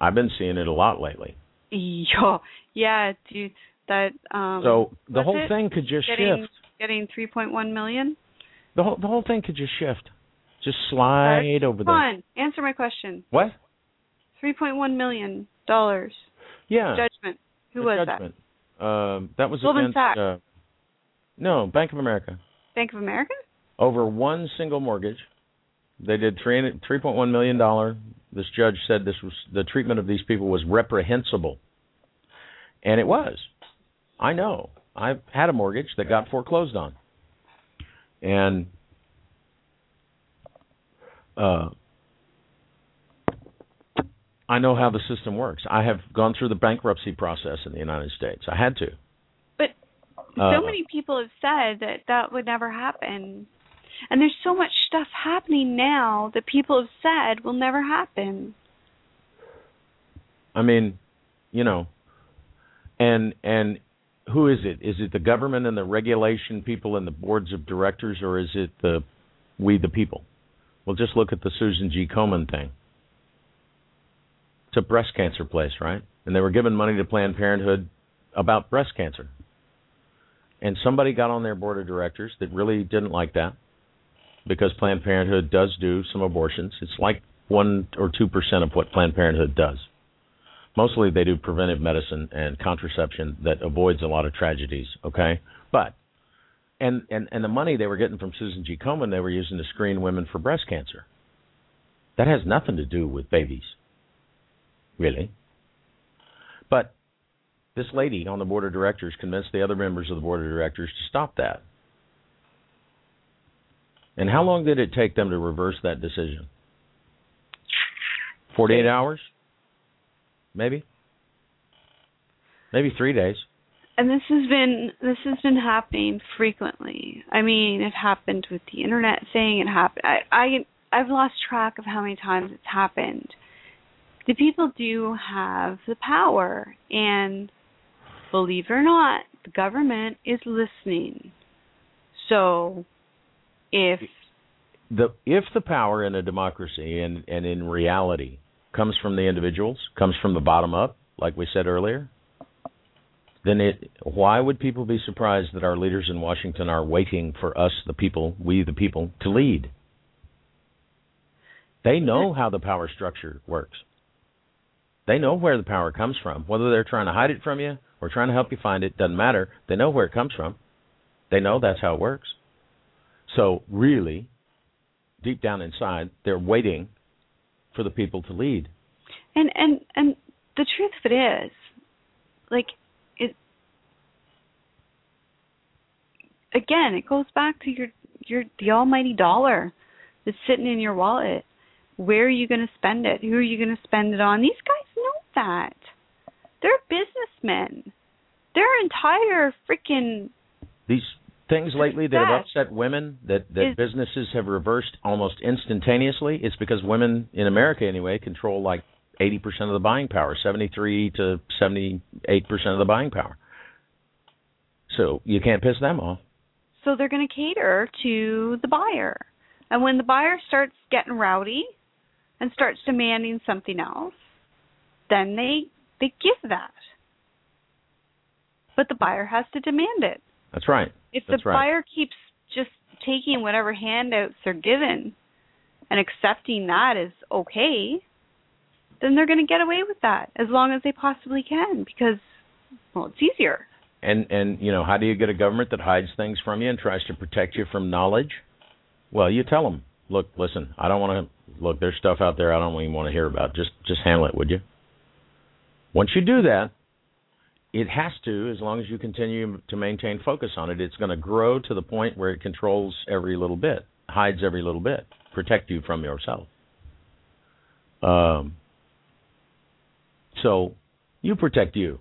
I've been seeing it a lot lately. Yeah, yeah, dude. That um. so the whole it? thing could just getting shift. getting 3.1 million. The whole the whole thing could just shift. Just slide over there. Answer my question. What? 3.1 million dollars Yeah. judgment. Who the was judgment. Um, that was Goldman against. Sachs. Uh, no, Bank of America. Bank of America. over one single mortgage. They did three three point one million dollar. This judge said this was the treatment of these people was reprehensible, and it was. I know. I've had a mortgage that got foreclosed on, and uh, I know how the system works. I have gone through the bankruptcy process in the United States. I had to. But Uh, so many people have said that that would never happen. And there's so much stuff happening now that people have said will never happen. I mean, you know, and and who is it? Is it the government and the regulation people and the boards of directors, or is it the we the people? Well, just look at the Susan G. Komen thing. It's a breast cancer place, right? And they were giving money to Planned Parenthood about breast cancer. And somebody got on their board of directors that really didn't like that because Planned Parenthood does do some abortions. It's like 1 or 2% of what Planned Parenthood does mostly they do preventive medicine and contraception that avoids a lot of tragedies okay? But and and and the money they were getting from Susan G. Komen they were using to screen women for breast cancer. That has nothing to do with babies. Really. But this lady on the board of directors convinced the other members of the board of directors to stop that. And how long did it take them to reverse that decision? 48 hours maybe maybe three days And this has been this has been happening frequently. I mean, it happened with the internet thing. It happened. I, I I've lost track of how many times it's happened. The people do have the power, and believe it or not, the government is listening. So, if the if the power in a democracy and and in reality comes from the individuals comes from the bottom up like we said earlier then it why would people be surprised that our leaders in Washington are waiting for us the people we the people to lead? They know how the power structure works. They know where the power comes from. Whether they're trying to hide it from you or trying to help you find it doesn't matter. They know where it comes from. They know that's how it works. So really deep down inside they're waiting for the people to lead. And and and the truth of it is like it again it goes back to your your the almighty dollar that's sitting in your wallet. Where are you going to spend it? Who are you going to spend it on? These guys know that. They're businessmen. Their entire freaking these things lately that have upset women that that is- businesses have reversed almost instantaneously? It's because women in America anyway control like 80% of the buying power 73 to 78% of the buying power. So you can't piss them off. So they're going to cater to the buyer. And when the buyer starts getting rowdy and starts demanding something else then they they give that. But the buyer has to demand it. That's right if That's the right. buyer keeps just taking whatever handouts they're given and accepting that as okay then they're going to get away with that as long as they possibly can because well it's easier And and you know, how do you get a government that hides things from you and tries to protect you from knowledge? Well, you tell them, look, listen, I don't want to look. There's stuff out there I don't even want to hear about. Just just handle it, would you? Once you do that, it has to, as long as you continue to maintain focus on it, it's going to grow to the point where it controls every little bit, hides every little bit, protect you from yourself. Um, so you protect you.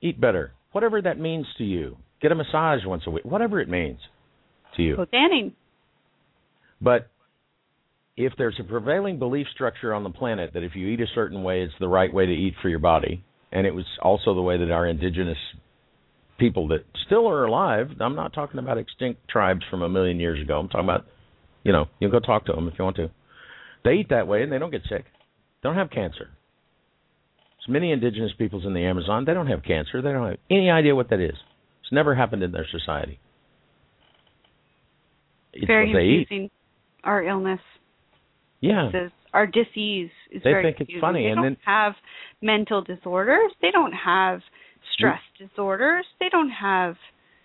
Eat better. Whatever that means to you. Get a massage once a week. Whatever it means to you. Go tanning. But if there's a prevailing belief structure on the planet that if you eat a certain way, it's the right way to eat for your body, and it was also the way that our indigenous people that still are alive, I'm not talking about extinct tribes from a million years ago. I'm talking about, you know, you can go talk to them if you want to. They eat that way and they don't get sick. They don't have cancer. There's many indigenous peoples in the Amazon. They don't have cancer. They don't have any idea what that is. It's never happened in their society. It's very what they eat. Our illness. Yeah. Our disease is They very think it's funny, They and don't then- have mental disorders. They don't have stress mm-hmm. disorders. They don't have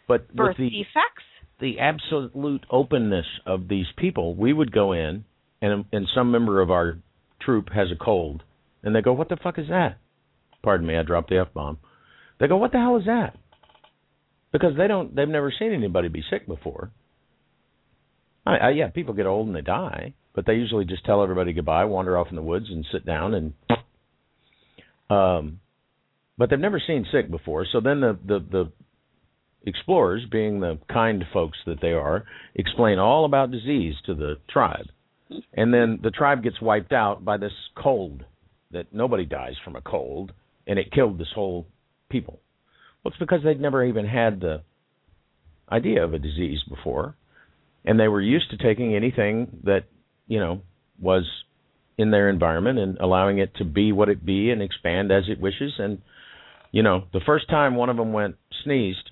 But birth the defects. the absolute openness of these people, we would go in and and some member of our troop has a cold, and they go, "What the fuck is that?" Pardon me, I dropped the f bomb. They go, "What the hell is that?" Because they don't, they've never seen anybody be sick before. I, I, yeah, people get old and they die, but they usually just tell everybody goodbye, wander off in the woods, and sit down and. Um, but they've never seen sick before. So then the the the explorers, being the kind folks that they are, explain all about disease to the tribe. And then the tribe gets wiped out by this cold that nobody dies from a cold, and it killed this whole people. Well, it's because they'd never even had the idea of a disease before, and they were used to taking anything that, you know, was in their environment and allowing it to be what it be and expand as it wishes. And, you know, the first time one of them went sneezed,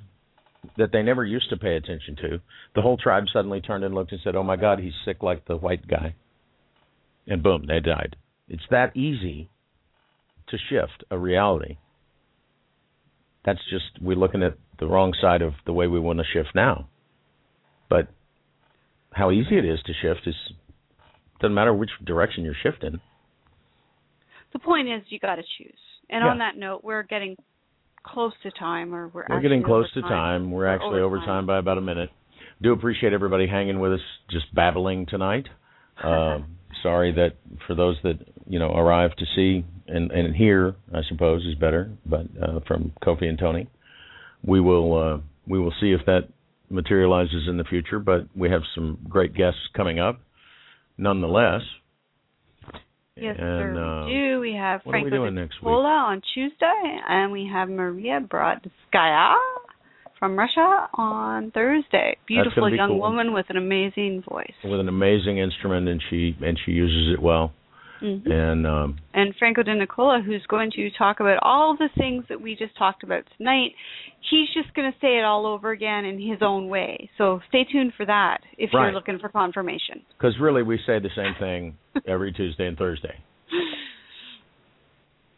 that they never used to pay attention to, the whole tribe suddenly turned and looked and said, "Oh my God, he's sick like the white guy," and boom, they died. It's that easy to shift a reality. That's just we're looking at the wrong side of the way we want to shift now. But how easy it is to shift is doesn't matter which direction you're shifting. The point is, you got to choose. And Yeah. on that note, we're getting close to time, or we're We're getting close to time. We're actually over time by about a minute. Do appreciate everybody hanging with us, just babbling tonight. Um, sorry that for those that you know arrived to see and, and hear, I suppose is better. But uh, from Kofi and Tony, we will uh, we will see if that materializes in the future. But we have some great guests coming up, nonetheless. Yes, and, sir. uh, we do. We have what are we Franco next week? Cola on Tuesday, and we have Maria Brodskaya from Russia on Thursday. Beautiful be young cool. woman with an amazing voice. with an amazing instrument, and she and she uses it well. Mhm. And um, and Franco de Nicola, who's going to talk about all the things that we just talked about tonight. He's just going to say it all over again in his own way. So stay tuned for that if Right. you're looking for confirmation. Because really, we say the same thing every Tuesday and Thursday.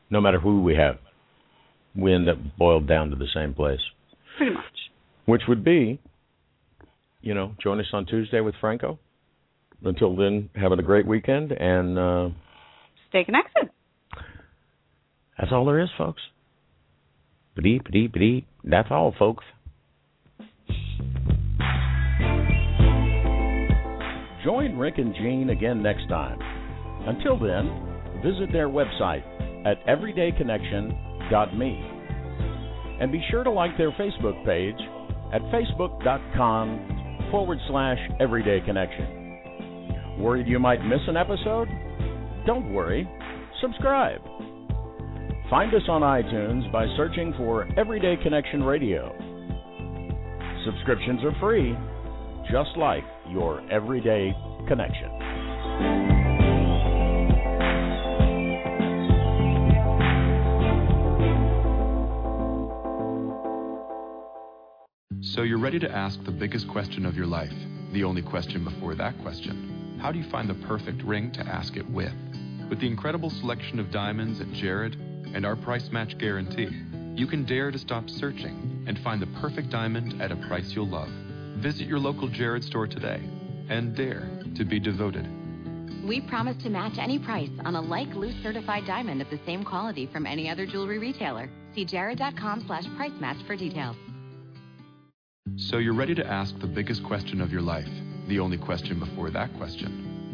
No matter who we have, we end up boiled down to the same place, Pretty much. which would be, you know, join us on Tuesday with Franco. Until then, having a great weekend, and uh, Stay connected. that's all there is, folks. Ba-dee, ba-dee, ba-dee. That's all, folks. Join Rick and Jean again next time. Until then, visit their website at everydayconnection.me. And be sure to like their Facebook page at facebook.com forward slash everydayconnection. Worried you might miss an episode? Don't worry, subscribe. Find us on iTunes by searching for Everyday Connection Radio. Subscriptions are free, just like your everyday connection. So you're ready to ask the biggest question of your life, the only question before that question. How do you find the perfect ring to ask it with? With the incredible selection of diamonds at Jared and our price match guarantee, you can dare to stop searching and find the perfect diamond at a price you'll love. Visit your local Jared store today and dare to be devoted. We promise to match any price on a like loose certified diamond of the same quality from any other jewelry retailer. See jared.com slash price match for details. So you're ready to ask the biggest question of your life, the only question before that question.